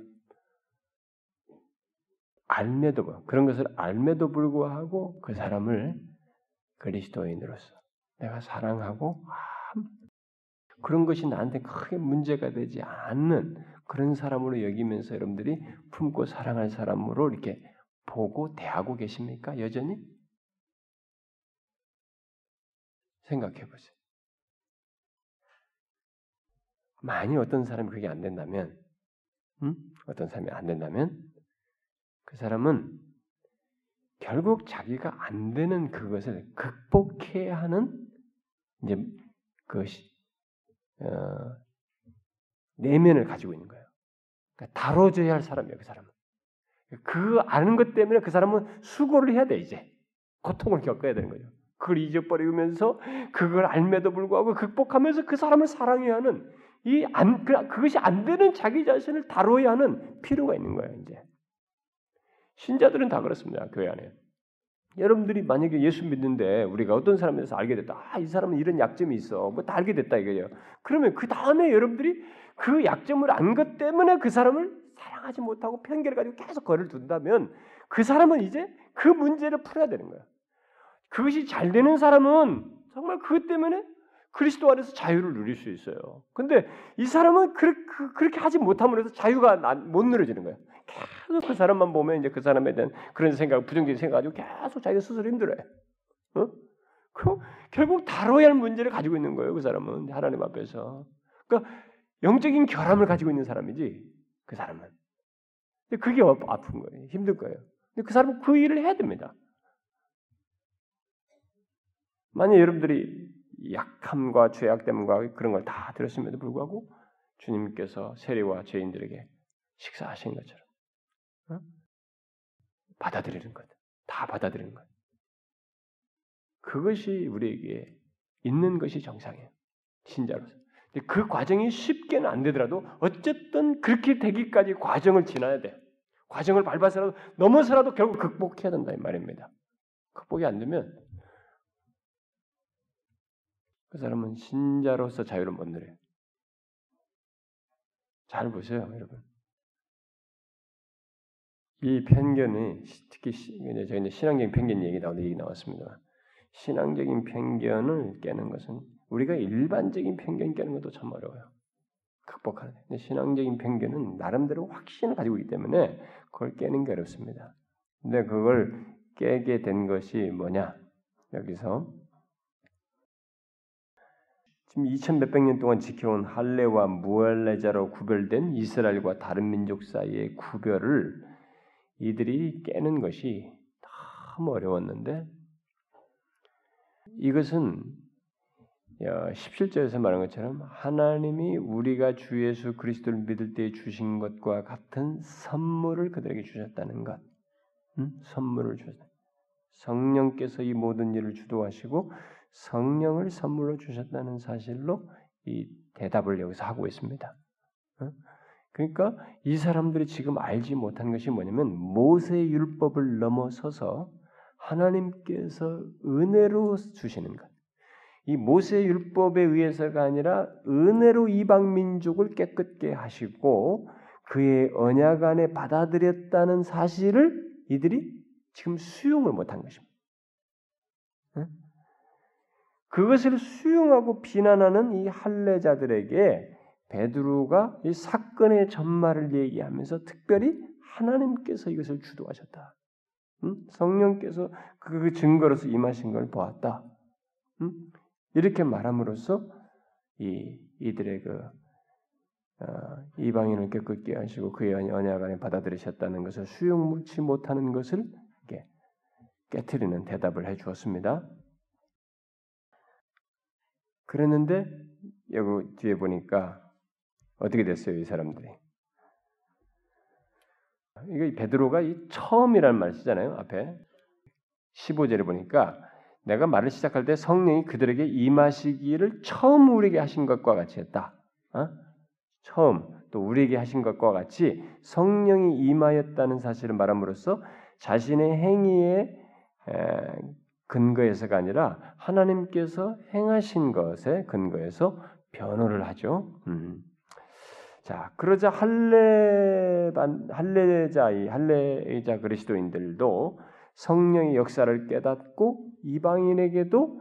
알매도 그런 것을 알매도 불구하고 그 사람을 그리스도인으로서 내가 사랑하고 아, 그런 것이 나한테 크게 문제가 되지 않는 그런 사람으로 여기면서 여러분들이 품고 사랑할 사람으로 이렇게 보고 대하고 계십니까? 여전히? 생각해 보세요. 만이 어떤 사람이 그게 안 된다면, 음? 어떤 사람이 안 된다면, 그 사람은 결국 자기가 안 되는 그것을 극복해야 하는 이제 어, 내면을 가지고 있는 거예요. 그러니까 다뤄줘야 할 사람이에요, 그 사람은. 그 아는 것 때문에 그 사람은 수고를 해야 돼 이제 고통을 겪어야 되는 거죠. 그걸 잊어버리면서 그걸 알매도 불구하고 극복하면서 그 사람을 사랑해야 하는 이 안 그, 그것이 안 되는 자기 자신을 다뤄야 하는 필요가 있는 거예요. 이제 신자들은 다 그렇습니다. 교회 안에. 여러분들이 만약에 예수 믿는데 우리가 어떤 사람에 대해서 알게 됐다. 아, 이 사람은 이런 약점이 있어. 뭐 다 알게 됐다 이거예요. 그러면 그 다음에 여러분들이 그 약점을 안 것 때문에 그 사람을 사랑하지 못하고 편견을 가지고 계속 거리를 둔다면 그 사람은 이제 그 문제를 풀어야 되는 거야. 그것이 잘 되는 사람은 정말 그것 때문에 그리스도 안에서 자유를 누릴 수 있어요. 근데 이 사람은 그, 그, 렇게 하지 못함으로 해서 자유가 못 누려지는 거예요. 계속 그 사람만 보면 이제 그 사람에 대한 그런 생각, 부정적인 생각 가지고 계속 자기가 스스로 힘들어요. 어? 그 결국 다뤄야 할 문제를 가지고 있는 거예요. 그 사람은 하나님 앞에서. 그러니까 영적인 결함을 가지고 있는 사람이지 그 사람은. 근데 그게 아픈 거예요. 힘든 거예요. 근데 그 사람은 그 일을 해야 됩니다. 만약 여러분들이 약함과 죄악됨과 그런 걸 다 들었음에도 불구하고 주님께서 세리와 죄인들에게 식사하신 것처럼 어? 받아들이는 것, 다 받아들이는 것. 그것이 우리에게 있는 것이 정상이에요. 신자로서. 그 과정이 쉽게는 안 되더라도 어쨌든 그렇게 되기까지 과정을 지나야 돼. 과정을 밟아서라도 넘어서라도 결국 극복해야 된다 이 말입니다. 극복이 안 되면 그 사람은 신자로서 자유를 못 누려요. 잘 보세요, 여러분. 이 편견이 특히 저희 이제 신앙적인 편견 얘기 나오는 얘기 나왔습니다. 신앙적인 편견을 깨는 것은 우리가 일반적인 편견 깨는 것도 참 어려워요. 극복하는. 근데 신앙적인 편견은 나름대로 확신을 가지고 있기 때문에 그걸 깨는 게 어렵습니다. 근데 그걸 깨게 된 것이 뭐냐? 여기서 지금 2천 몇백 년 동안 지켜온 할례와 무할례자로 구별된 이스라엘과 다른 민족 사이의 구별을 이들이 깨는 것이 너무 어려웠는데 이것은 17절에서 말한 것처럼 하나님이 우리가 주 예수 그리스도를 믿을 때 주신 것과 같은 선물을 그들에게 주셨다는 것. 음? 선물을 주셨다. 성령께서 이 모든 일을 주도하시고 성령을 선물로 주셨다는 사실로 이 대답을 여기서 하고 있습니다. 어? 그러니까 이 사람들이 지금 알지 못한 것이 뭐냐면 모세의 율법을 넘어서서 하나님께서 은혜로 주시는 것. 이 모세의 율법에 의해서가 아니라 은혜로 이방 민족을 깨끗게 하시고 그의 언약 안에 받아들였다는 사실을 이들이 지금 수용을 못한 것입니다. 그것을 수용하고 비난하는 이 할례자들에게 베드로가 이 사건의 전말을 얘기하면서 특별히 하나님께서 이것을 주도하셨다. 성령께서 그 증거로서 임하신 걸 보았다. 이렇게 말함으로써 이 이들의 그 어, 이방인을 깨끗게 하시고 그의 언약 안에 받아들이셨다는 것을 수용물치 못하는 것을 깨뜨리는 대답을 해 주었습니다. 그랬는데 여기 뒤에 보니까 어떻게 됐어요, 이 사람들이? 이거 베드로가 이 처음이라는 말 쓰잖아요, 앞에. 15절에 보니까 내가 말을 시작할 때 성령이 그들에게 임하시기를 처음 우리에게 하신 것과 같이 했다. 어? 처음 또 우리에게 하신 것과 같이 성령이 임하였다는 사실을 말함으로써 자신의 행위의 근거에서가 아니라 하나님께서 행하신 것에 근거해서 변호를 하죠. 음. 자, 그러자 할례반 할례자 이 할례자 그리스도인들도 성령의 역사를 깨닫고 이방인에게도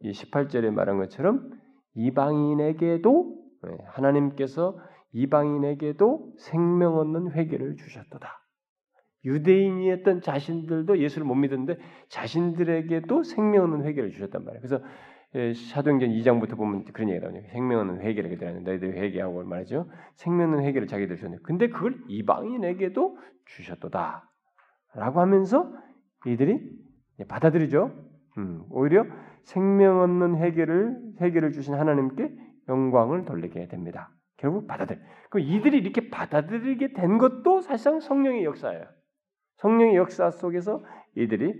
이 18절에 말한 것처럼 이방인에게도 예, 하나님께서 이방인에게도 생명 얻는 회개를 주셨도다. 유대인이었던 자신들도 예수를 못 믿었는데 자신들에게도 생명 얻는 회개를 주셨단 말이에요. 그래서 예, 사도행전 2장부터 보면 그런 얘기가 나오죠. 생명 얻는 회개를 그들한테 너희들이 회개하고 말이죠. 생명 얻는 회개를 자기들 주셨는데 근데 그걸 이방인에게도 주셨도다. 라고 하면서 이들이 받아들이죠. 음, 오히려 생명 얻는 회개를 회개를 주신 하나님께 영광을 돌리게 됩니다. 결국 받아들. 그 이들이 이렇게 받아들이게 된 것도 사실상 성령의 역사예요. 성령의 역사 속에서 이들이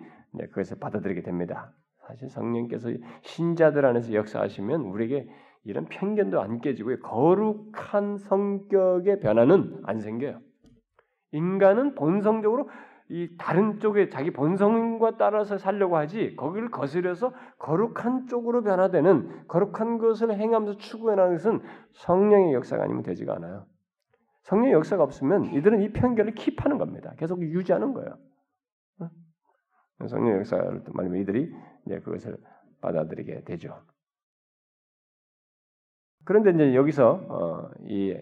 그것을 받아들이게 됩니다. 사실 성령께서 신자들 안에서 역사하시면 우리에게 이런 편견도 안 깨지고 거룩한 성격의 변화는 안 생겨요. 인간은 본성적으로 이 다른 쪽에 자기 본성과 따라서 살려고 하지 거기를 거스려서 거룩한 쪽으로 변화되는 거룩한 것을 행하면서 추구해 나가는 것은 성령의 역사가 아니면 되지가 않아요. 성령의 역사가 없으면 이들은 이 편견을 킵하는 겁니다. 계속 유지하는 거예요. 성령의 역사를 말하면 이들이 이제 그것을 받아들이게 되죠. 그런데 이제 여기서 어, 이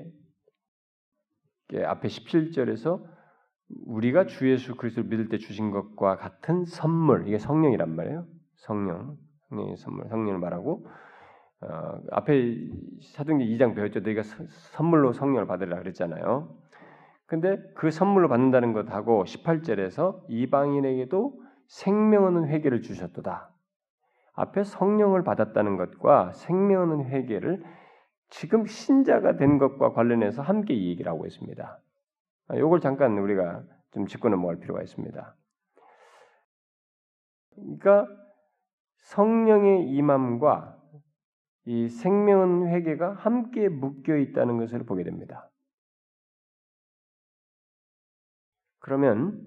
앞에 17절에서 우리가 주 예수 그리스도를 믿을 때 주신 것과 같은 선물 이게 성령이란 말이에요. 성령, 성령의 선물, 성령을 말하고 어, 앞에 사도행전 2장 배웠죠. 너희가 선물로 성령을 받으라 그랬잖아요. 근데 그 선물로 받는다는 것하고 18절에서 이방인에게도 생명 없는 회개를 주셨도다. 앞에 성령을 받았다는 것과 생명 없는 회개를 지금 신자가 된 것과 관련해서 함께 이 얘기를 하고 있습니다. 이걸 아, 잠깐 우리가 좀 짚고 넘어갈 필요가 있습니다. 그러니까 성령의 임함과 이 생명은 회개가 함께 묶여 있다는 것을 보게 됩니다. 그러면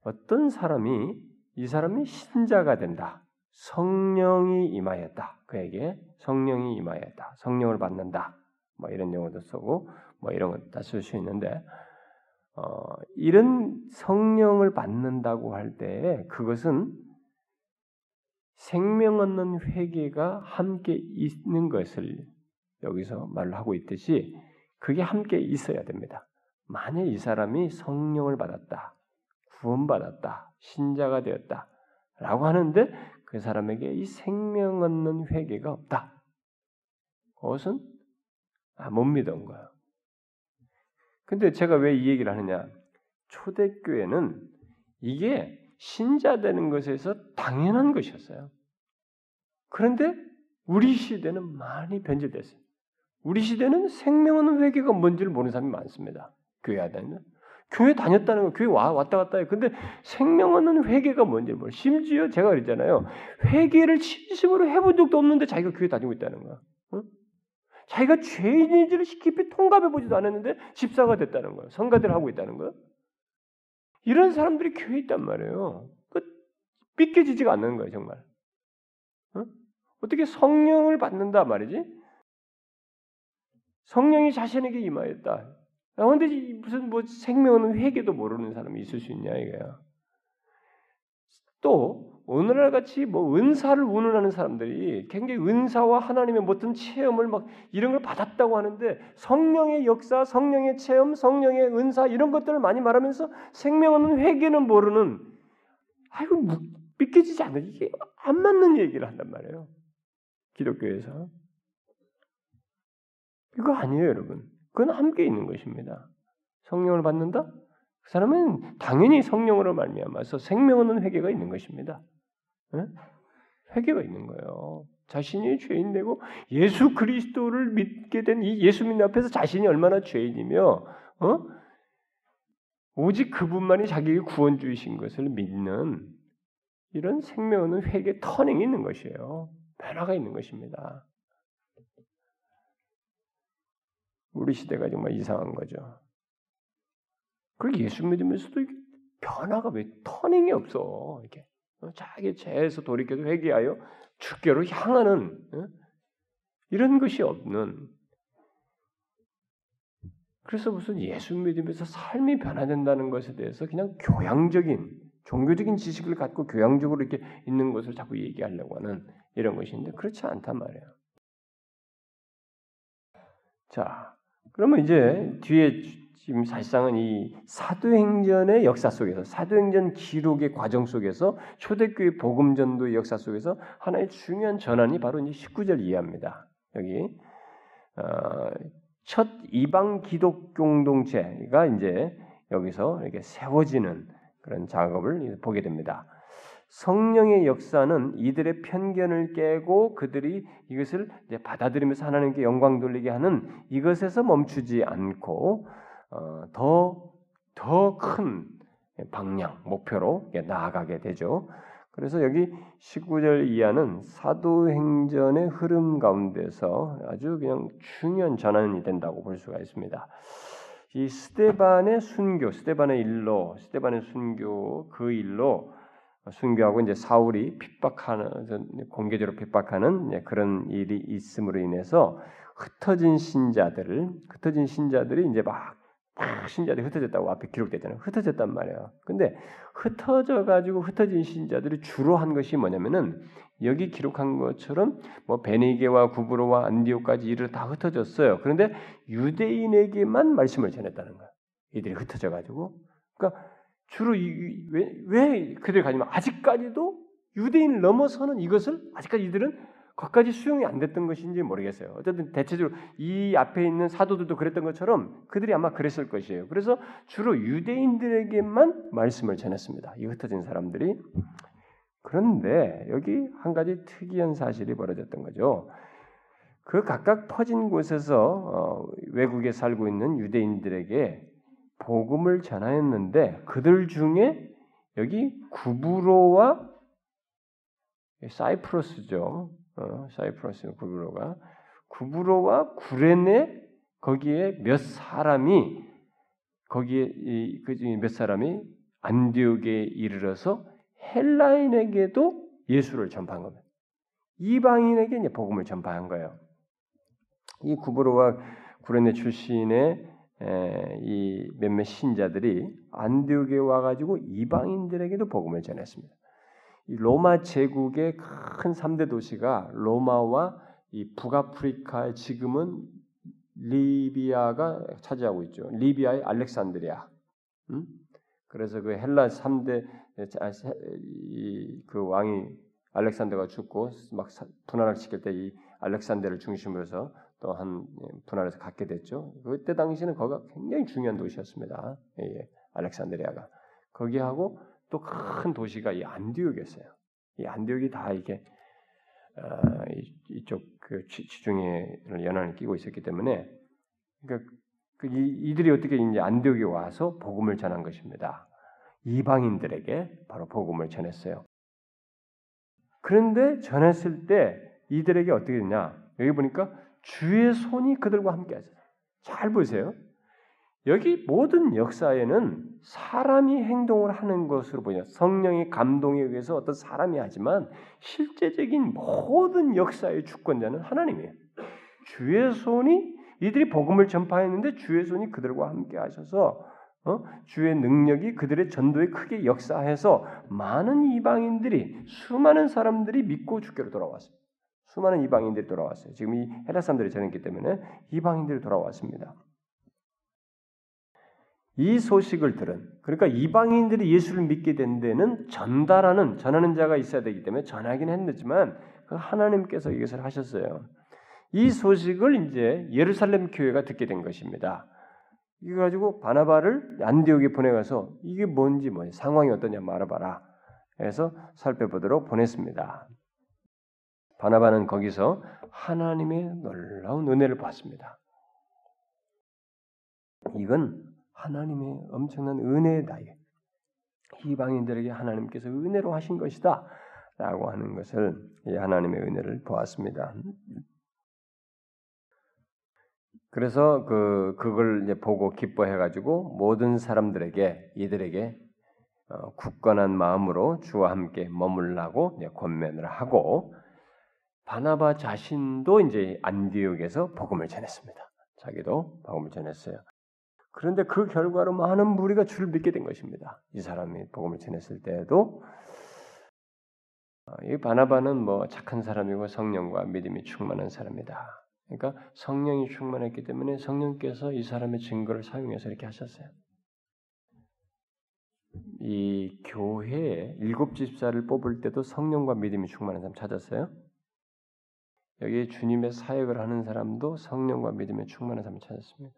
어떤 사람이 이 사람이 신자가 된다. 성령이 임하였다. 그에게 성령이 임하였다. 성령을 받는다. 뭐 이런 용어도 쓰고 뭐 이런 것 다 쓸 수 있는데 어, 이런 성령을 받는다고 할때 그것은 생명 얻는 회개가 함께 있는 것을 여기서 말을 하고 있듯이 그게 함께 있어야 됩니다. 만약 이 사람이 성령을 받았다, 구원받았다, 신자가 되었다, 라고 하는데 그 사람에게 이 생명 얻는 회개가 없다. 그것은 아, 못 믿은 거예요. 근데 제가 왜 이 얘기를 하느냐? 초대교회는 이게 신자 되는 것에서 당연한 것이었어요. 그런데 우리 시대는 많이 변질됐어요. 우리 시대는 생명 없는 회개가 뭔지를 모르는 사람이 많습니다. 교회 다니면. 교회 다녔다는 거, 교회 와, 왔다 갔다 해. 근데 생명 없는 회개가 뭔지 모르 심지어 제가 그랬잖아요. 회개를 진심으로 해본 적도 없는데 자기가 교회 다니고 있다는 거야. 응? 자기가 죄인인지를 깊이 통감해 보지도 않았는데 집사가 됐다는 거예요. 성가대를 하고 있다는 거예요. 이런 사람들이 교회에 있단 말이에요. 그 믿겨지지가 않는 거예요, 정말. 응? 어떻게 성령을 받는다 말이지? 성령이 자신에게 임하였다. 그런데 무슨 뭐 생명은 회개도 모르는 사람이 있을 수 있냐 이거야. 또 오늘날 같이 뭐 은사를 운운하는 사람들이 굉장히 은사와 하나님의 어떤 체험을 막 이런 걸 받았다고 하는데 성령의 역사, 성령의 체험, 성령의 은사 이런 것들을 많이 말하면서 생명 없는 회개는 모르는 아이고 믿겨지지 않는 이게 안 맞는 얘기를 한단 말이에요. 기독교에서 이거 아니에요, 여러분. 그건 함께 있는 것입니다. 성령을 받는다? 그 사람은 당연히 성령으로 말미암아서 생명 없는 회개가 있는 것입니다. 네? 회개가 있는 거예요. 자신이 죄인 되고 예수 그리스도를 믿게 된 이 예수 믿는 앞에서 자신이 얼마나 죄인이며 어? 오직 그분만이 자기에게 구원주이신 것을 믿는 이런 생명 없는 회개 터닝이 있는 것이에요. 변화가 있는 것입니다. 우리 시대가 정말 이상한 거죠. 그리고 예수 믿으면서도 변화가 왜 터닝이 없어 이렇게 어, 자기 죄에서 돌이켜서 회개하여 주께로 향하는 어? 이런 것이 없는 그래서 무슨 예수 믿으면서 삶이 변화된다는 것에 대해서 그냥 교양적인 종교적인 지식을 갖고 교양적으로 이렇게 있는 것을 자꾸 얘기하려고 하는 이런 것인데 그렇지 않단 말이에요. 자, 그러면 이제 뒤에 지금 사실상은 이 사도행전의 역사 속에서 사도행전 기록의 과정 속에서 초대교회 복음 전도의 역사 속에서 하나의 중요한 전환이 바로 이제 19절 이해합니다. 여기 어, 첫 이방 기독 공동체가 이제 여기서 이렇게 세워지는 그런 작업을 보게 됩니다. 성령의 역사는 이들의 편견을 깨고 그들이 이것을 받아들이면서 하나님께 영광 돌리게 하는 이것에서 멈추지 않고 어, 더더 큰 방향 목표로 나아가게 되죠. 그래서 여기 19절 이하는 사도행전의 흐름 가운데서 아주 그냥 중요한 전환이 된다고 볼 수가 있습니다. 이 스테반의 순교, 스테반의 일로, 스테반의 순교 그 일로 순교하고 이제 사울이 핍박하는 공개적으로 핍박하는 그런 일이 있음으로 인해서 흩어진 신자들을 흩어진 신자들이 이제 막 신자들이 흩어졌다고 앞에 기록되잖아요. 흩어졌단 말이에요. 근데 흩어져 가지고 흩어진 신자들이 주로 한 것이 뭐냐면은 여기 기록한 것처럼 뭐 베니게와 구브로와 안디오까지 이르러 다 흩어졌어요. 그런데 유대인에게만 말씀을 전했다는 거예요. 이들이 흩어져 가지고 그러니까 주로 이, 왜, 왜 그들 가지면 아직까지도 유대인을 넘어서는 이것을 아직까지 이들은 거기까지 수용이 안 됐던 것인지 모르겠어요. 어쨌든 대체적으로 이 앞에 있는 사도들도 그랬던 것처럼 그들이 아마 그랬을 것이에요. 그래서 주로 유대인들에게만 말씀을 전했습니다. 이 흩어진 사람들이. 그런데 여기 한 가지 특이한 사실이 벌어졌던 거죠. 그 각각 퍼진 곳에서 어, 외국에 살고 있는 유대인들에게 복음을 전하였는데 그들 중에 여기 구브로와 사이프러스죠. 어, 사이프러스 구브로가 구브로와 구레네 거기에 몇 사람이 거기에 이, 그 중에 몇 사람이 안디옥에 이르러서 헬라인에게도 예수를 전파한 겁니다. 이방인에게 이제 복음을 전파한 거예요. 이 구브로와 구레네 출신의 이 몇몇 신자들이 안디옥에 와가지고 이방인들에게도 복음을 전했습니다. 이 로마 제국의 큰 3대 도시가 로마와 이 북아프리카 지금은 리비아가 차지하고 있죠. 리비아의 알렉산드리아. 음? 그래서 그 헬라 3대 그 왕이 알렉산더가 죽고 막 분할을 시킬 때 이 알렉산더를 중심으로 해서 또한 분할해서 갖게 됐죠. 그때 당시는 거기가 굉장히 중요한 도시였습니다. 예, 예. 알렉산드리아가 거기하고 또 큰 도시가 이 안디옥이었어요. 이 안디옥이 다 이게 어, 이쪽 그 지중해 연안을 끼고 있었기 때문에 그러니까 그 이, 들이 어떻게 이제 안디옥에 와서 복음을 전한 것입니다. 이방인들에게 바로 복음을 전했어요. 그런데 전했을 때 이들에게 어떻게 됐냐? 여기 보니까 주의 손이 그들과 함께 하셨어요. 잘 보세요. 여기 모든 역사에는 사람이 행동을 하는 것으로 보냐 성령의 감동에 의해서 어떤 사람이 하지만 실제적인 모든 역사의 주권자는 하나님이에요. 주의 손이 이들이 복음을 전파했는데 주의 손이 그들과 함께 하셔서 어? 주의 능력이 그들의 전도에 크게 역사해서 많은 이방인들이 수많은 사람들이 믿고 주께로 돌아왔어요. 수많은 이방인들이 돌아왔어요. 지금 이 헤라 사람들이 전했기 때문에 이방인들이 돌아왔습니다. 이 소식을 들은 그러니까 이방인들이 예수를 믿게 된 데는 전달하는 전하는 자가 있어야 되기 때문에 전하긴 했지만 그 하나님께서 이것을 하셨어요. 이 소식을 이제 예루살렘 교회가 듣게 된 것입니다. 이거 가지고 바나바를 안디옥에 보내가서 이게 뭔지 뭐 상황이 어떠냐 말해봐라. 해서 살펴보도록 보냈습니다. 바나바는 거기서 하나님의 놀라운 은혜를 봤습니다. 이건 하나님의 엄청난 은혜다. 이방인들에게 하나님께서 은혜로 하신 것이다. 라고 하는 것을 하나님의 은혜를 보았습니다. 그래서 그 그걸 이제 보고 기뻐해 가지고 모든 사람들에게 이들에게 어, 굳건한 마음으로 주와 함께 머물라고 권면을 하고 바나바 자신도 이제 안디옥에서 복음을 전했습니다. 자기도 복음을 전했어요. 그런데 그 결과로 많은 무리가 주를 믿게 된 것입니다. 이 사람이 복음을 전했을 때에도 어, 이 바나바는 뭐 착한 사람이고 성령과 믿음이 충만한 사람이다. 그러니까 성령이 충만했기 때문에 성령께서 이 사람의 증거를 사용해서 이렇게 하셨어요. 이 교회에 일곱 집사를 뽑을 때도 성령과 믿음이 충만한 사람 찾았어요. 여기 주님의 사역을 하는 사람도 성령과 믿음에 충만한 사람을 찾았습니다.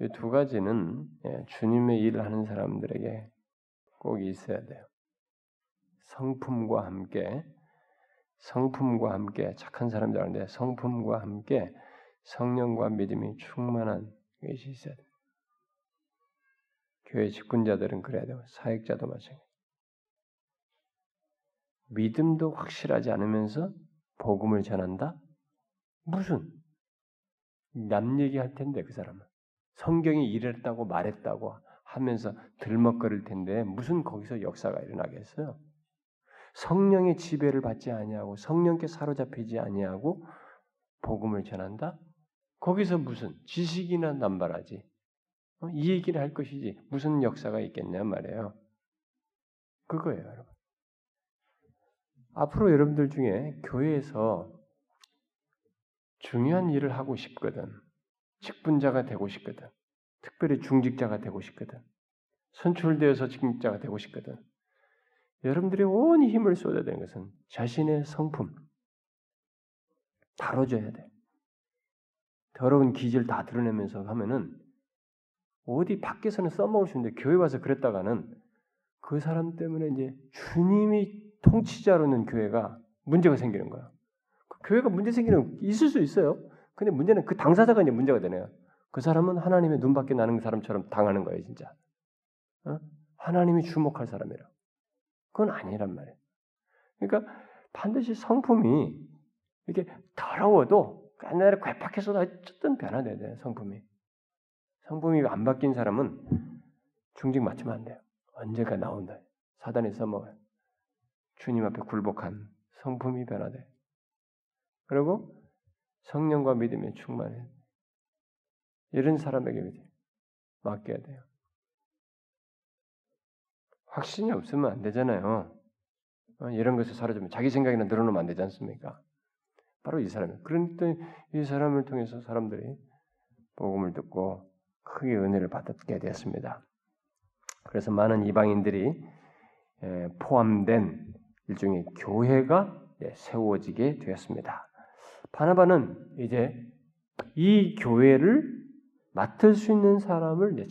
이 두 가지는 예, 주님의 일을 하는 사람들에게 꼭 있어야 돼요. 성품과 함께 성품과 함께 착한 사람들 하는데 성품과 함께 성령과 믿음이 충만한 것이 있어야 돼. 교회 직분자들은 그래야 되고 사역자도 마찬가지. 믿음도 확실하지 않으면서 복음을 전한다? 무슨 남 얘기할 텐데 그 사람은 성경이 이랬다고 말했다고 하면서 들먹거릴 텐데 무슨 거기서 역사가 일어나겠어요? 성령의 지배를 받지 아니하고 성령께 사로잡히지 아니하고 복음을 전한다? 거기서 무슨 지식이나 남발하지? 어? 이 얘기를 할 것이지 무슨 역사가 있겠냐 말이에요. 그거예요, 여러분. 앞으로 여러분들 중에 교회에서 중요한 일을 하고 싶거든. 직분자가 되고 싶거든. 특별히 중직자가 되고 싶거든. 선출되어서 직분자가 되고 싶거든. 여러분들이 온 힘을 쏟아야 되는 것은 자신의 성품 다뤄줘야 돼. 더러운 기질 다 드러내면서 하면은 어디 밖에서는 써먹을 수 있는데 교회 와서 그랬다가는 그 사람 때문에 이제 주님이 통치자로는 교회가 문제가 생기는 거야. 그 교회가 문제 생기는 있을 수 있어요. 근데 문제는 그 당사자가 이제 문제가 되네요. 그 사람은 하나님의 눈밖에 나는 사람처럼 당하는 거예요, 진짜. 어? 하나님이 주목할 사람이라. 그건 아니란 말이에요. 그러니까 반드시 성품이 이렇게 더러워도 옛날에 괴팍해서도 어쨌든 변화돼야 돼요, 성품이. 성품이 안 바뀐 사람은 중직 맞추면 안 돼요. 언제가 나온다. 사단이 써먹어요. 주님 앞에 굴복한 성품이 변화돼. 그리고 성령과 믿음에 충만해. 이런 사람에게 맡겨야 돼요. 확신이 없으면 안 되잖아요. 어, 이런 것을 사라지면 자기 생각이나 늘어놓으면 안 되지 않습니까? 바로 이 사람이에요. 그런데 이 사람을 통해서 사람들이 복음을 듣고 크게 은혜를 받게 되었습니다. 그래서 많은 이방인들이 포함된 일종의 교회가 세워지게 되었습니다. 바나바는 이제 이 교회를 맡을 수 있는 사람을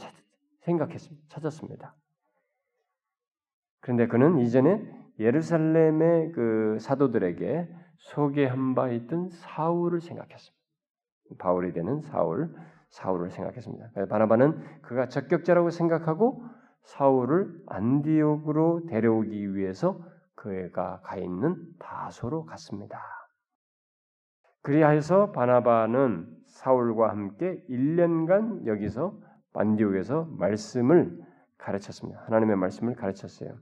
생각했습니다. 찾았습니다. 그런데 그는 이전에 예루살렘의 그 사도들에게 소개한 바 있던 사울을 생각했습니다. 바울이 되는 사울, 사울을 생각했습니다. 바나바는 그가 적격자라고 생각하고 사울을 안디옥으로 데려오기 위해서 그가 가 있는 다소로 갔습니다. 그리하여서 바나바는 사울과 함께 1년간 여기서 안디옥에서 말씀을 가르쳤습니다. 하나님의 말씀을 가르쳤어요.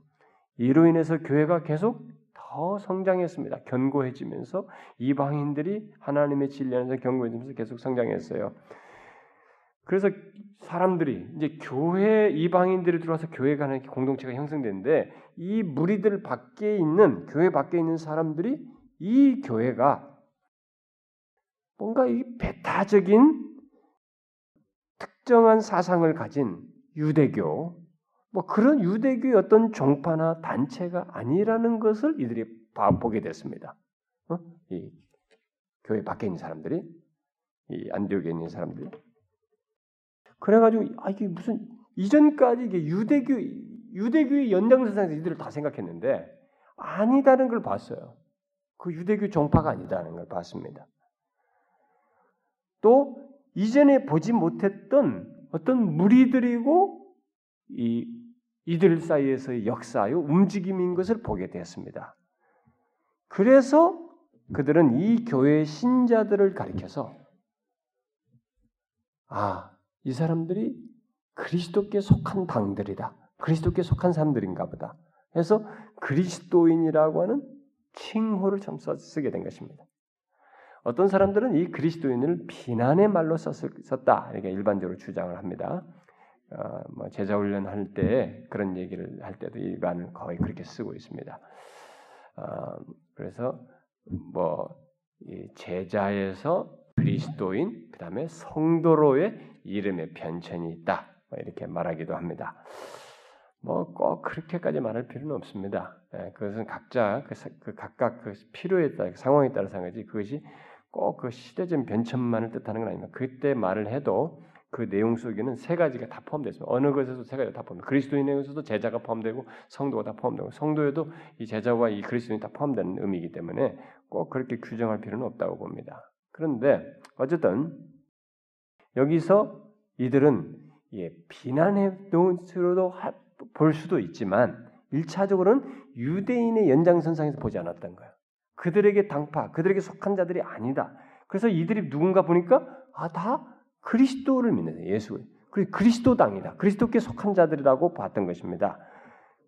이로 인해서 교회가 계속 더 성장했습니다. 견고해지면서 이방인들이 하나님의 진리 안에서 견고해지면서 계속 성장했어요. 그래서 사람들이 이제 교회 이방인들이 들어와서 교회 가는 공동체가 형성되는데 이 무리들 밖에 있는 교회 밖에 있는 사람들이 이 교회가 뭔가 이 배타적인 특정한 사상을 가진 유대교 뭐 그런 유대교의 어떤 종파나 단체가 아니라는 것을 이들이 보게 됐습니다. 어? 이 교회 밖에 있는 사람들이 이 안디옥에 있는 사람들이 그래가지고 아 이게 무슨 이전까지 이게 유대교 유대교의 연장선상에서 이들을 다 생각했는데 아니다는 걸 봤어요. 그 유대교 종파가 아니다는 걸 봤습니다. 또 이전에 보지 못했던 어떤 무리들이고 이 이들 사이에서의 역사요 움직임인 것을 보게 되었습니다. 그래서 그들은 이 교회의 신자들을 가리켜서 아, 이 사람들이 그리스도께 속한 당들이다. 그리스도께 속한 사람들인가 보다. 해서 그리스도인이라고 하는 칭호를 참 쓰게 된 것입니다. 어떤 사람들은 이 그리스도인을 비난의 말로 썼다. 이렇게 일반적으로 주장을 합니다. 어, 뭐 제자 훈련 할 때 그런 얘기를 할 때도 일반을 거의 그렇게 쓰고 있습니다. 어, 그래서 뭐 제자에서 그리스도인 그다음에 성도로의 이름의 변천이 있다 뭐 이렇게 말하기도 합니다. 뭐 꼭 그렇게까지 말할 필요는 없습니다. 예, 그것은 각자 그, 그 각각 그 필요에 따라 상황에 따라서 한 거지 그것이 꼭 그 시대적 변천만을 뜻하는 건 아닙니다. 그때 말을 해도 그 내용 속에는 세 가지가 다 포함되어 어느 것에서 세 가지가 다 포함돼. 그리스도인에서도 제자가 포함되고 성도가 다 포함되고 성도에도 이 제자와 이 그리스도인이 다 포함되는 의미이기 때문에 꼭 그렇게 규정할 필요는 없다고 봅니다. 그런데 어쨌든 여기서 이들은 예, 비난의 논스로도 볼 수도 있지만 일차적으로는 유대인의 연장선상에서 보지 않았던 거예요. 그들에게 당파, 그들에게 속한 자들이 아니다. 그래서 이들이 누군가 보니까 아, 다 그리스도를 믿는 예수. 그리스도당이다. 그리스도께 속한 자들이라고 봤던 것입니다.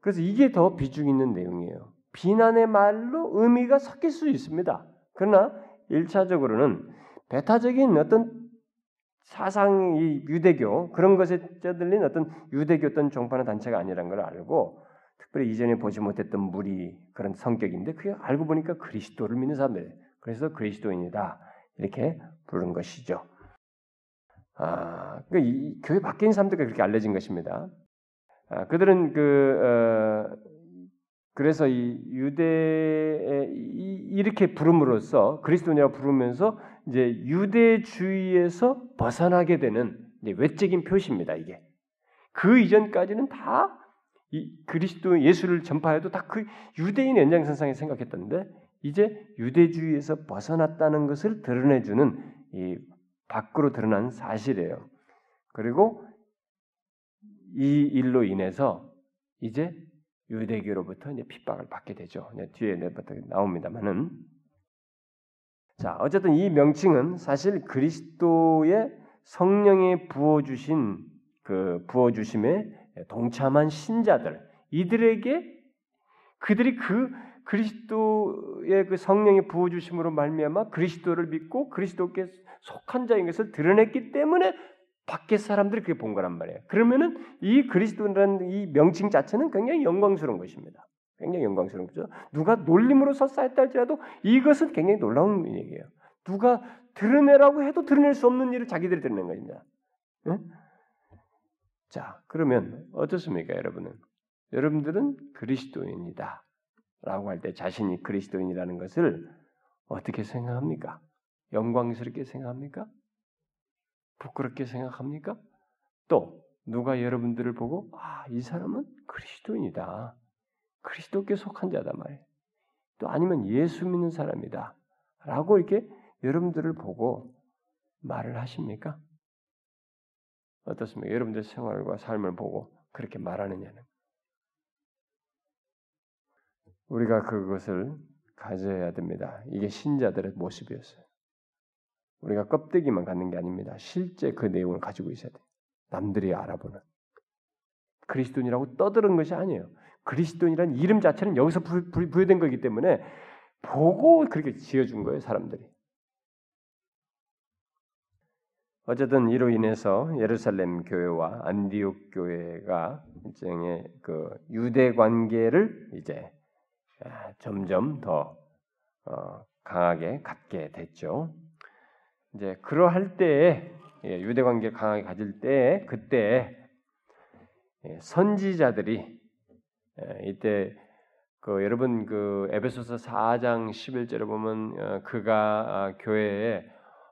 그래서 이게 더 비중 있는 내용이에요. 비난의 말로 의미가 섞일 수 있습니다. 그러나 1차적으로는 배타적인 어떤 사상, 이 유대교, 그런 것에 쩌들린 어떤 유대교 어떤 종파나 단체가 아니라는 걸 알고, 특별히 이전에 보지 못했던 무리 그런 성격인데, 그게 알고 보니까 그리스도를 믿는 사람들, 그래서 그리스도인이다. 이렇게 부른 것이죠. 아, 그러니까 이 교회 밖에 있는 사람들과 그렇게 알려진 것입니다. 아, 그들은 그 어, 그래서 이 유대 이렇게 부름으로써 그리스도인이라고 부르면서 이제 유대주의에서 벗어나게 되는 외적인 표시입니다. 이게 그 이전까지는 다이 그리스도 예수를 전파해도 다 그 유대인 연장선상에 생각했던데 이제 유대주의에서 벗어났다는 것을 드러내주는 이 밖으로 드러난 사실이에요. 그리고 이 일로 인해서 이제 유대교로부터 이제 핍박을 받게 되죠. 뒤에 내부터 나옵니다만은 자 어쨌든 이 명칭은 사실 그리스도의 성령에 부어 주신 그 부어 주심에 동참한 신자들 이들에게 그들이 그 그리스도의 그 성령의 부어 주심으로 말미암아 그리스도를 믿고 그리스도께 속한 자인 것을 드러냈기 때문에 밖에 사람들이 그게 본 거란 말이에요. 그러면은 이 그리스도라는 이 명칭 자체는 굉장히 영광스러운 것입니다. 굉장히 영광스러운 거죠. 누가 놀림으로서 쌓였다 할지라도 이것은 굉장히 놀라운 얘기예요. 누가 드러내라고 해도 드러낼 수 없는 일을 자기들이 드러낸 겁니다. 응? 자, 그러면 어떻습니까, 여러분은? 여러분들은 그리스도인이다. 라고 할 때 자신이 그리스도인이라는 것을 어떻게 생각합니까? 영광스럽게 생각합니까? 부끄럽게 생각합니까? 또 누가 여러분들을 보고 아, 이 사람은 그리스도인이다. 그리스도께 속한 자다 말이에요. 또 아니면 예수 믿는 사람이다. 라고 이렇게 여러분들을 보고 말을 하십니까? 어떻습니까? 여러분들 생활과 삶을 보고 그렇게 말하느냐는. 우리가 그것을 가져야 됩니다. 이게 신자들의 모습이었어요. 우리가 껍데기만 갖는 게 아닙니다. 실제 그 내용을 가지고 있어야 돼. 남들이 알아보는. 그리스도인이라고 떠드는 것이 아니에요. 그리스도인이라는 이름 자체는 여기서 부여된 거기 때문에 보고 그렇게 지어준 거예요, 사람들이. 어쨌든 이로 인해서 예루살렘 교회와 안디옥 교회가 일종의 그 유대 관계를 이제 아, 점점 더 어, 강하게 갖게 됐죠. 이제 그러할 때에 예, 유대 관계 강하게 가질 때 그때 예, 선지자들이 예, 이때 그 여러분 그 에베소서 4장 11절에 보면 어, 그가 아, 교회에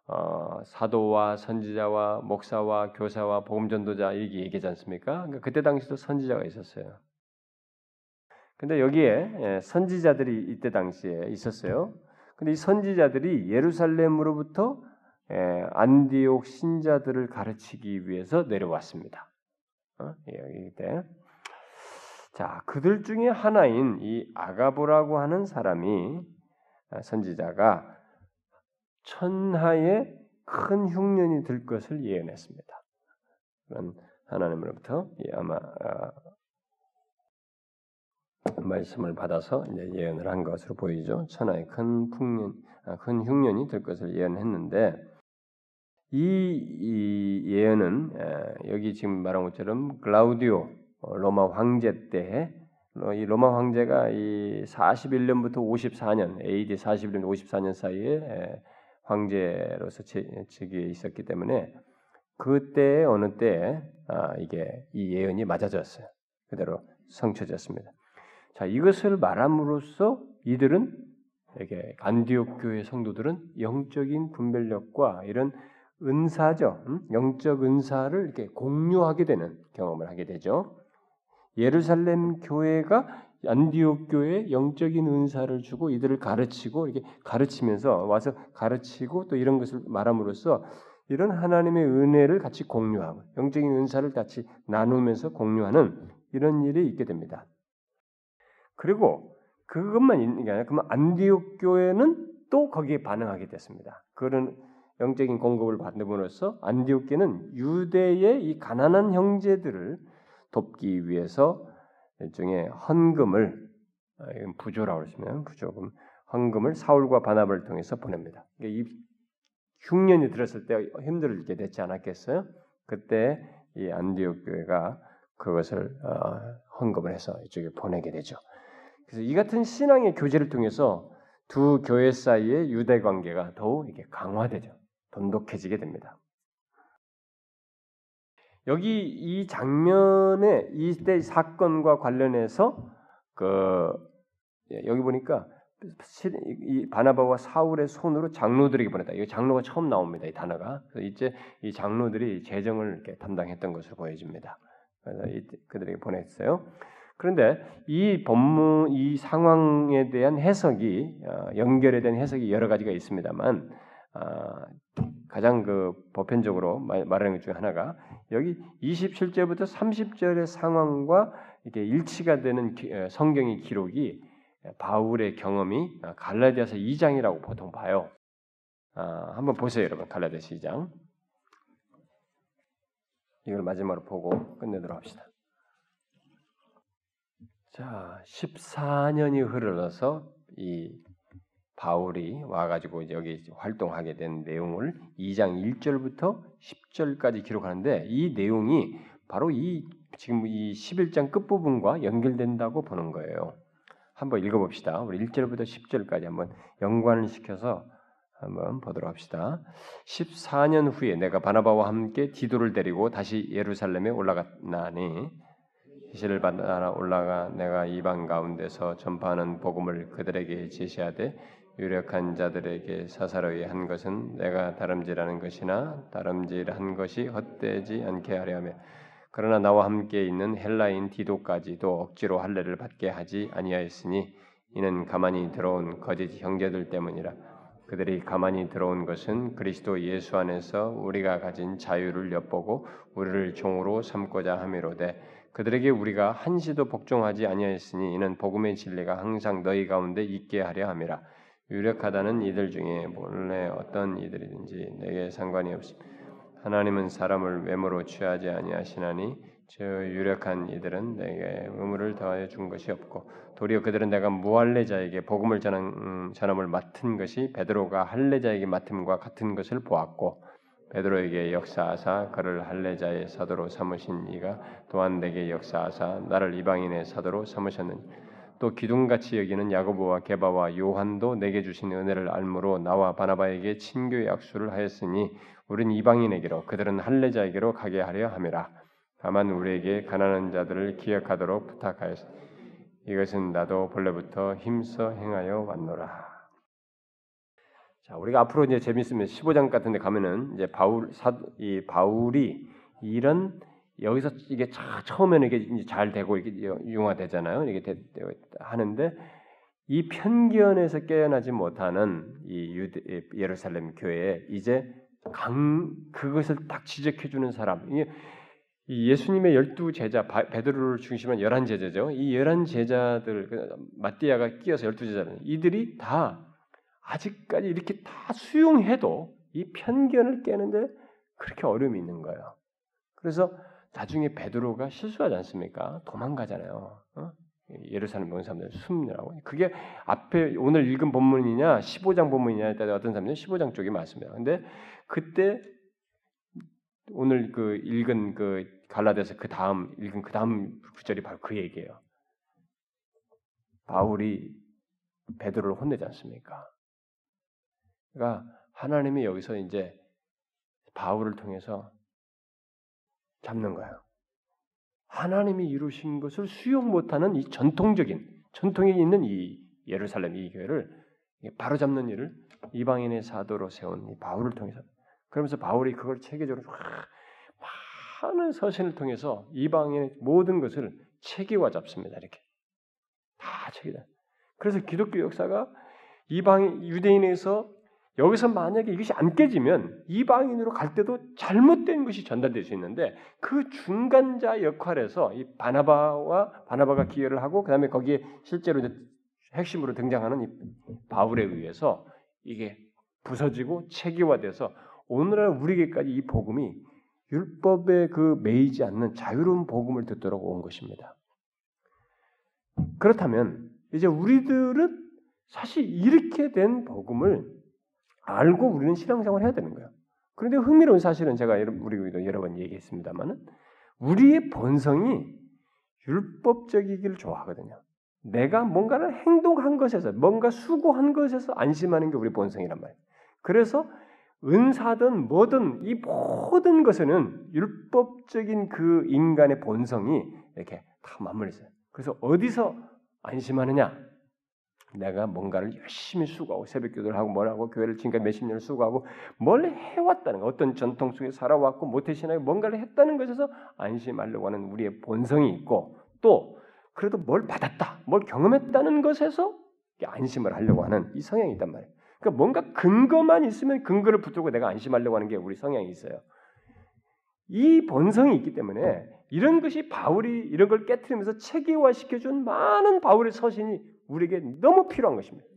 어, 사도와 선지자와 목사와 교사와 복음 전도자 이게 얘기하지 않습니까? 그러니까 그때 당시도 선지자가 있었어요. 근데 여기에 선지자들이 이때 당시에 있었어요. 근데 이 선지자들이 예루살렘으로부터 예, 안디옥 신자들을 가르치기 위해서 내려왔습니다. 어? 예, 여기 때. 자, 그들 중에 하나인 이 아가보라고 하는 사람이 아, 선지자가 천하의 큰 흉년이 들 것을 예언했습니다. 그런 하나님으로부터 아마 아, 말씀을 받아서 예언을 한 것으로 보이죠. 천하의 큰 풍년, 아, 큰 흉년이 들 것을 예언했는데 이, 이 예언은 여기 지금 말한 것처럼 글라우디오 어, 로마 황제 때에 이 로마 황제가 이 41년부터 54년 AD 41년 54년 사이에 황제로서 즉위에 있었기 때문에 그때 어느 때 아, 이게 이 예언이 맞아졌어요. 그대로 성취졌습니다. 자 이것을 말함으로써 이들은 이게 안디옥 교회 성도들은 영적인 분별력과 이런 은사죠. 음? 영적 은사를 이렇게 공유하게 되는 경험을 하게 되죠. 예루살렘 교회가 안디옥 교회에 영적인 은사를 주고 이들을 가르치고 이렇게 가르치면서 와서 가르치고 또 이런 것을 말함으로써 이런 하나님의 은혜를 같이 공유하고 영적인 은사를 같이 나누면서 공유하는 이런 일이 있게 됩니다. 그리고 그것만 있는 게 아니라 그러면 안디옥 교회는 또 거기에 반응하게 됐습니다. 그런 영적인 공급을 받음으로써 안디옥계는 유대의 이 가난한 형제들을 돕기 위해서 일종의 헌금을 아, 부조라고 그러시면 부조금 헌금을 사울과 바나바를 통해서 보냅니다. 이 흉년이 들었을 때 힘들게 됐지 않았겠어요? 그때 이 안디옥 교회가 그것을 어, 헌금을 해서 이쪽에 보내게 되죠. 그래서 이 같은 신앙의 교제를 통해서 두 교회 사이의 유대 관계가 더욱 이게 강화되죠. 돈독해지게 됩니다. 여기 이 장면의 이때 사건과 관련해서 그 예, 여기 보니까 이 바나바와 사울의 손으로 장로들에게 보냈다. 이 장로가 처음 나옵니다. 이 단어가. 이제 이 장로들이 재정을 이렇게 담당했던 것으로 보여집니다. 그래서 그들에게 보냈어요. 그런데 이 본문 이 상황에 대한 해석이 어, 연결에 대한 해석이 여러 가지가 있습니다만 아, 가장 그 보편적으로 말하는 것 중에 하나가 여기 27절부터 30절의 상황과 이게 일치가 되는 성경의 기록이 바울의 경험이 아, 갈라디아서 2장이라고 보통 봐요. 아, 한번 보세요, 여러분. 갈라디아서 2장. 이걸 마지막으로 보고 끝내도록 합시다. 자, 14년이 흐르러서 이 바울이 와가지고 여기 활동하게 된 내용을 2장 1절부터 10절까지 기록하는데 이 내용이 바로 이 지금 이 11장 끝부분과 연결된다고 보는 거예요. 한번 읽어봅시다. 우리 1절부터 10절까지 한번 연관을 시켜서 한번 보도록 합시다. 14년 후에 내가 바나바와 함께 디도를 데리고 다시 예루살렘에 올라갔나니 지시를 받아 올라가 내가 이방 가운데서 전파하는 복음을 그들에게 제시하되 유력한 자들에게 사사로이 한 것은 내가 다름질하는 것이나 다름질한 것이 헛되지 않게 하려 하며 그러나 나와 함께 있는 헬라인 디도까지도 억지로 할례를 받게 하지 아니하였으니 이는 가만히 들어온 거짓 형제들 때문이라. 그들이 가만히 들어온 것은 그리스도 예수 안에서 우리가 가진 자유를 엿보고 우리를 종으로 삼고자 함이로되 그들에게 우리가 한시도 복종하지 아니하였으니 이는 복음의 진리가 항상 너희 가운데 있게 하려 함이라 유력하다는 이들 중에 본래 어떤 이들이든지 내게 상관이 없습니다. 하나님은 사람을 외모로 취하지 아니하시나니 저 유력한 이들은 내게 의무를 더하여 준 것이 없고 도리어 그들은 내가 무할례자에게 복음을 전한 음, 전함을 맡은 것이 베드로가 할례자에게 맡음과 같은 것을 보았고 베드로에게 역사하사 그를 할례자의 사도로 삼으신 이가 또한 내게 역사하사 나를 이방인의 사도로 삼으셨느니 또 기둥같이 여기는 야고보와 게바와 요한도 내게 주신 은혜를 알므로 나와 바나바에게 친교 약수를 하였으니 우린 이방인에게로 그들은 할례자에게로 가게 하려 함이라 다만 우리에게 가난한 자들을 기억하도록 부탁하였으니 이것은 나도 본래부터 힘써 행하여 왔노라. 자, 우리가 앞으로 이제 재밌으면 15장 같은 데 가면은 이제 바울 사, 이 바울이 이런 여기서 이게 처음에는 이게 이제 잘 되고 이게 융화되잖아요. 이게 되, 하는데 이 편견에서 깨어나지 못하는 이 유대, 예루살렘 교회에 이제 강 그것을 딱 지적해 주는 사람. 이게 예수님의 열두 제자 베드로를 중심한 열한 제자죠. 이 열한 제자들 그 마띠아가 끼어서 열두 제자는 이들이 다 아직까지 이렇게 다 수용해도 이 편견을 깨는데 그렇게 어려움이 있는 거예요. 그래서 나중에 베드로가 실수하지 않습니까? 도망가잖아요. 어? 예루살렘 명 사람들 숨느라고. 그게 앞에 오늘 읽은 본문이냐 15장 본문이냐에 따라 어떤 사람들은 15장 쪽이 맞습니다. 근데 그때 오늘 그 읽은 그 갈라디아서 그 다음 읽은 그 다음 구절이 바로 그 얘기예요. 바울이 베드로를 혼내지 않습니까? 그러니까 하나님이 여기서 이제 바울을 통해서 잡는 거예요. 하나님이 이루신 것을 수용 못하는 이 전통적인 전통에 있는 이 예루살렘 이 교회를 바로 잡는 일을 이방인의 사도로 세운 이 바울을 통해서 그러면서 바울이 그걸 체계적으로 많은 서신을 통해서 이방인의 모든 것을 체계화 잡습니다. 이렇게 다 체계다. 그래서 기독교 역사가 이방 유대인에서 여기서 만약에 이것이 안 깨지면 이방인으로 갈 때도 잘못된 것이 전달될 수 있는데 그 중간자 역할에서 이 바나바와 바나바가 기여를 하고 그다음에 거기에 실제로 핵심으로 등장하는 이 바울에 의해서 이게 부서지고 체계화돼서 오늘날 우리에게까지 이 복음이 율법에 그 매이지 않는 자유로운 복음을 듣도록 온 것입니다. 그렇다면 이제 우리들은 사실 이렇게 된 복음을 알고 우리는 신앙생활을 해야 되는 거예요. 그런데 흥미로운 사실은 제가 우리도 여러 번 얘기했습니다만은 우리의 본성이 율법적이기를 좋아하거든요. 내가 뭔가를 행동한 것에서 뭔가 수고한 것에서 안심하는 게 우리 본성이란 말이에요. 그래서 은사든 뭐든 이 모든 것에는 율법적인 그 인간의 본성이 이렇게 다 맞물려 있어요. 그래서 어디서 안심하느냐? 내가 뭔가를 열심히 수고하고 새벽 기도를 하고 뭘 하고 교회를 지금까지 몇십 년을 수고하고 뭘 해왔다는 거 어떤 전통 속에 살아왔고 모태신앙에 뭔가를 했다는 것에서 안심하려고 하는 우리의 본성이 있고 또 그래도 뭘 받았다 뭘 경험했다는 것에서 안심을 하려고 하는 이 성향이 있단 말이에요. 그러니까 뭔가 근거만 있으면 근거를 붙들고 내가 안심하려고 하는 게 우리 성향이 있어요. 이 본성이 있기 때문에 이런 것이 바울이 이런 걸 깨뜨리면서 체계화시켜준 많은 바울의 서신이 우리에게 너무 필요한 것입니다.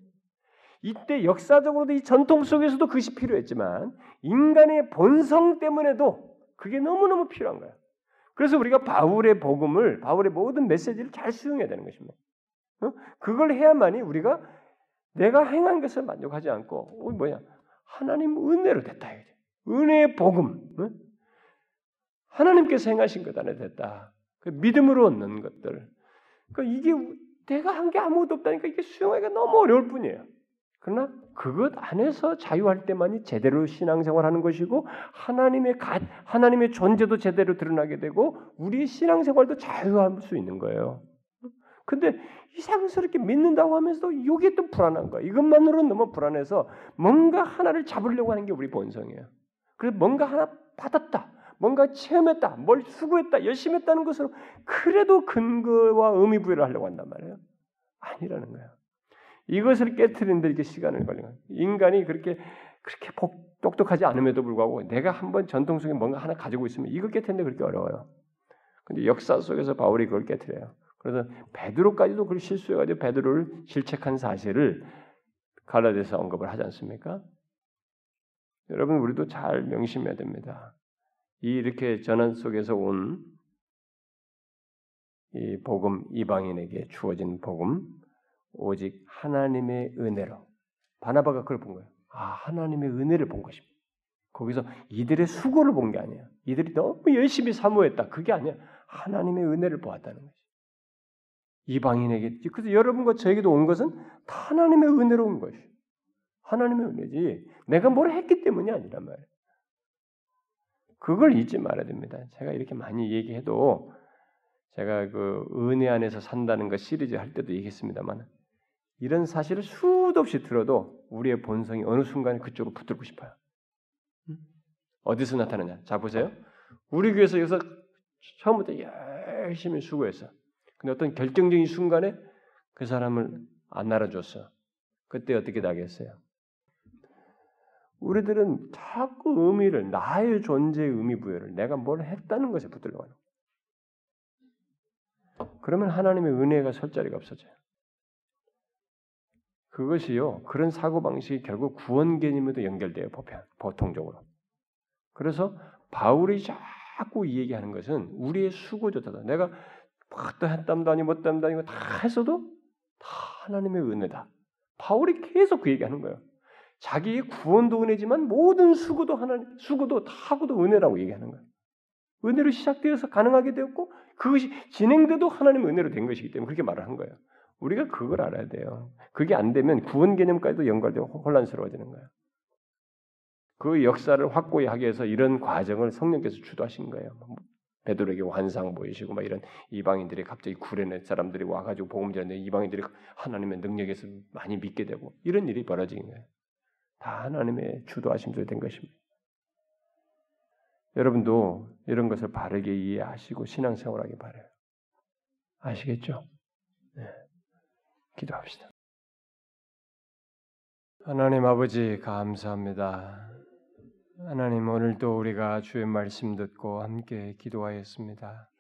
이때 역사적으로도 이 전통 속에서도 그것이 필요했지만 인간의 본성 때문에도 그게 너무너무 필요한 거예요. 그래서 우리가 바울의 복음을 바울의 모든 메시지를 잘 수용해야 되는 것입니다. 어? 그걸 해야만이 우리가 내가 행한 것을 만족하지 않고 어, 뭐야 하나님 은혜로 됐다 이거죠. 은혜의 복음. 어? 하나님께서 행하신 것 안에 됐다. 그 믿음으로 얻는 것들. 그러니까 이게 내가 한 게 아무것도 없다니까 이게 수용하기가 너무 어려울 뿐이에요. 그러나 그것 안에서 자유할 때만이 제대로 신앙생활하는 것이고 하나님의 가, 하나님의 존재도 제대로 드러나게 되고 우리의 신앙생활도 자유할 수 있는 거예요. 근데 이상스럽게 믿는다고 하면서도 이게 또 불안한 거야. 이것만으로는 너무 불안해서 뭔가 하나를 잡으려고 하는 게 우리 본성이에요. 그래서 뭔가 하나 받았다. 뭔가 체험했다. 뭘 수고했다. 열심히 했다는 것으로 그래도 근거와 의미 부여를 하려고 한단 말이에요. 아니라는 거야. 이것을 깨뜨리는데 이렇게 시간을 걸리는 거야. 인간이 그렇게 그렇게 복, 똑똑하지 않음에도 불구하고 내가 한번 전통 속에 뭔가 하나 가지고 있으면 이거 깨뜨리는데 그렇게 어려워요. 근데 역사 속에서 바울이 그걸 깨뜨려요. 그래서 베드로까지도 그걸 실수해가지고 베드로를 실책한 사실을 갈라디아서 언급을 하지 않습니까? 여러분 우리도 잘 명심해야 됩니다. 이 이렇게 전환 속에서 온 이 복음 이방인에게 주어진 복음 오직 하나님의 은혜로 바나바가 그걸 본 거예요. 아 하나님의 은혜를 본 것입니다. 거기서 이들의 수고를 본 게 아니야. 이들이 너무 열심히 사모했다. 그게 아니야. 하나님의 은혜를 보았다는 거지. 이방인에게 그래서 여러분과 저에게도 온 것은 다 하나님의 은혜로 온 것이. 하나님의 은혜지. 내가 뭘 했기 때문이 아니란 말이에요. 그걸 잊지 말아야 됩니다. 제가 이렇게 많이 얘기해도 제가 그 은혜 안에서 산다는 것 시리즈 할 때도 얘기했습니다만 이런 사실을 수도 없이 들어도 우리의 본성이 어느 순간에 그쪽으로 붙들고 싶어요. 어디서 나타나냐? 자 보세요. 우리 교회에서 여기서 처음부터 열심히 수고했어. 근데 어떤 결정적인 순간에 그 사람을 안 날아줬어. 그때 어떻게 나겠어요? 우리들은 자꾸 의미를 나의 존재의 의미 부여를 내가 뭘 했다는 것에 붙들려고 하는 그러면 하나님의 은혜가 설 자리가 없어져요. 그것이요. 그런 사고 방식이 결국 구원 개념에도 연결돼요. 보편 보통적으로. 그래서 바울이 자꾸 이 얘기하는 것은 우리의 수고조차다. 내가 뭐도 했담도 아니고 못담도 아니고 다 했어도 다 하나님의 은혜다. 바울이 계속 그 얘기하는 거예요. 자기의 구원도 은혜지만 모든 수고도 하나님 수고도 다 하고도 은혜라고 얘기하는 거예요. 은혜로 시작되어서 가능하게 되었고 그것이 진행돼도 하나님의 은혜로 된 것이기 때문에 그렇게 말을 한 거예요. 우리가 그걸 알아야 돼요. 그게 안 되면 구원 개념까지도 연결되고 혼란스러워지는 거예요. 그 역사를 확고히 하기 위해서 이런 과정을 성령께서 주도하신 거예요. 베드로에게 환상 보이시고 막 이런 이방인들이 갑자기 구레네 사람들이 와가지고 복음 전하는데 이방인들이 하나님의 능력에서 많이 믿게 되고 이런 일이 벌어진 거예요. 다 하나님의 주도하심대로 된 것입니다. 여러분도 이런 것을 바르게 이해하시고 신앙생활하기 바래요. 아시겠죠? 네. 기도합시다. 하나님 아버지 감사합니다. 하나님 오늘도 우리가 주의 말씀 듣고 함께 기도하였습니다.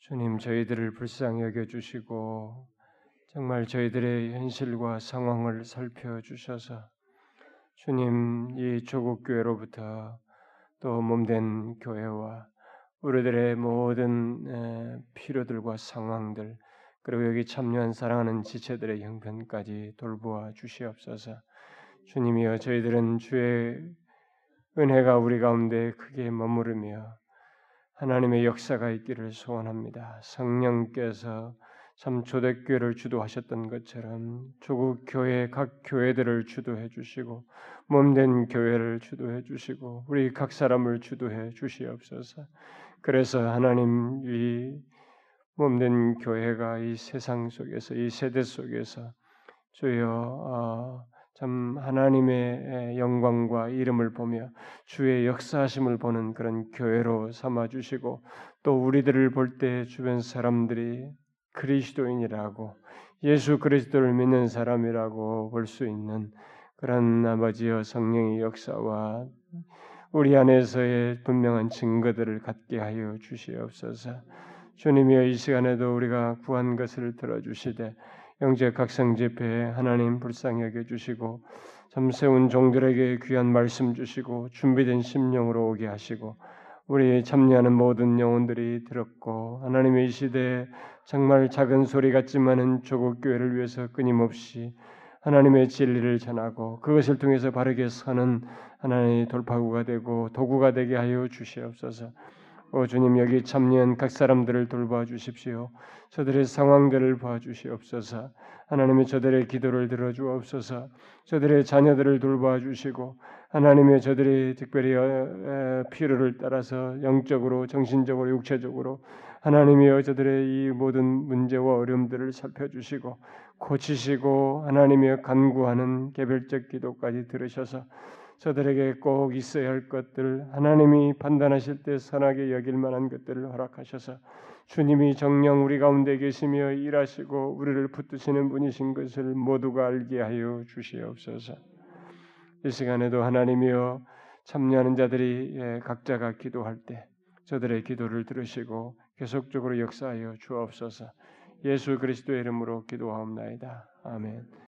주님 저희들을 불쌍히 여겨 주시고 정말 저희들의 현실과 상황을 살펴 주셔서 주님 이 조국 교회로부터 또 몸된 교회와 우리들의 모든 필요들과 상황들 그리고 여기 참여한 사랑하는 지체들의 형편까지 돌보아 주시옵소서. 주님이여 저희들은 주의 은혜가 우리 가운데 크게 머무르며 하나님의 역사가 있기를 소원합니다. 성령께서 참 초대교회를 주도하셨던 것처럼 조국 교회 각 교회들을 주도해 주시고 몸된 교회를 주도해 주시고 우리 각 사람을 주도해 주시옵소서. 그래서 하나님 이 몸된 교회가 이 세상 속에서 이 세대 속에서 주여 어, 참 하나님의 영광과 이름을 보며 주의 역사하심을 보는 그런 교회로 삼아 주시고 또 우리들을 볼 때 주변 사람들이 그리스도인이라고 예수 그리스도를 믿는 사람이라고 볼 수 있는 그런 아버지여 성령의 역사와 우리 안에서의 분명한 증거들을 갖게 하여 주시옵소서. 주님이여 이 시간에도 우리가 구한 것을 들어주시되 영재 각성 집회에 하나님 불쌍히 여겨 주시고 잠세운 종들에게 귀한 말씀 주시고 준비된 심령으로 오게 하시고 우리 참여하는 모든 영혼들이 들었고 하나님의 이 시대에 정말 작은 소리 같지만은 조국 교회를 위해서 끊임없이 하나님의 진리를 전하고 그것을 통해서 바르게 서는 하나님의 돌파구가 되고 도구가 되게 하여 주시옵소서. 오 주님 여기 참여한 각 사람들을 돌봐 주십시오. 저들의 상황들을 봐 주시옵소서. 하나님의 저들의 기도를 들어 주옵소서. 저들의 자녀들을 돌봐 주시고 하나님의 저들이 특별히 어, 에, 필요를 따라서 영적으로 정신적으로 육체적으로 하나님이여 저들의 이 모든 문제와 어려움들을 살펴주시고 고치시고 하나님이여 간구하는 개별적 기도까지 들으셔서 저들에게 꼭 있어야 할 것들 하나님이 판단하실 때 선하게 여길 만한 것들을 허락하셔서 주님이 정령 우리 가운데 계시며 일하시고 우리를 붙드시는 분이신 것을 모두가 알게 하여 주시옵소서. 이 시간에도 하나님이여 참여하는 자들이 예, 각자가 기도할 때 저들의 기도를 들으시고 계속적으로 역사하여 주옵소서. 예수 그리스도의 이름으로 기도하옵나이다. 아멘.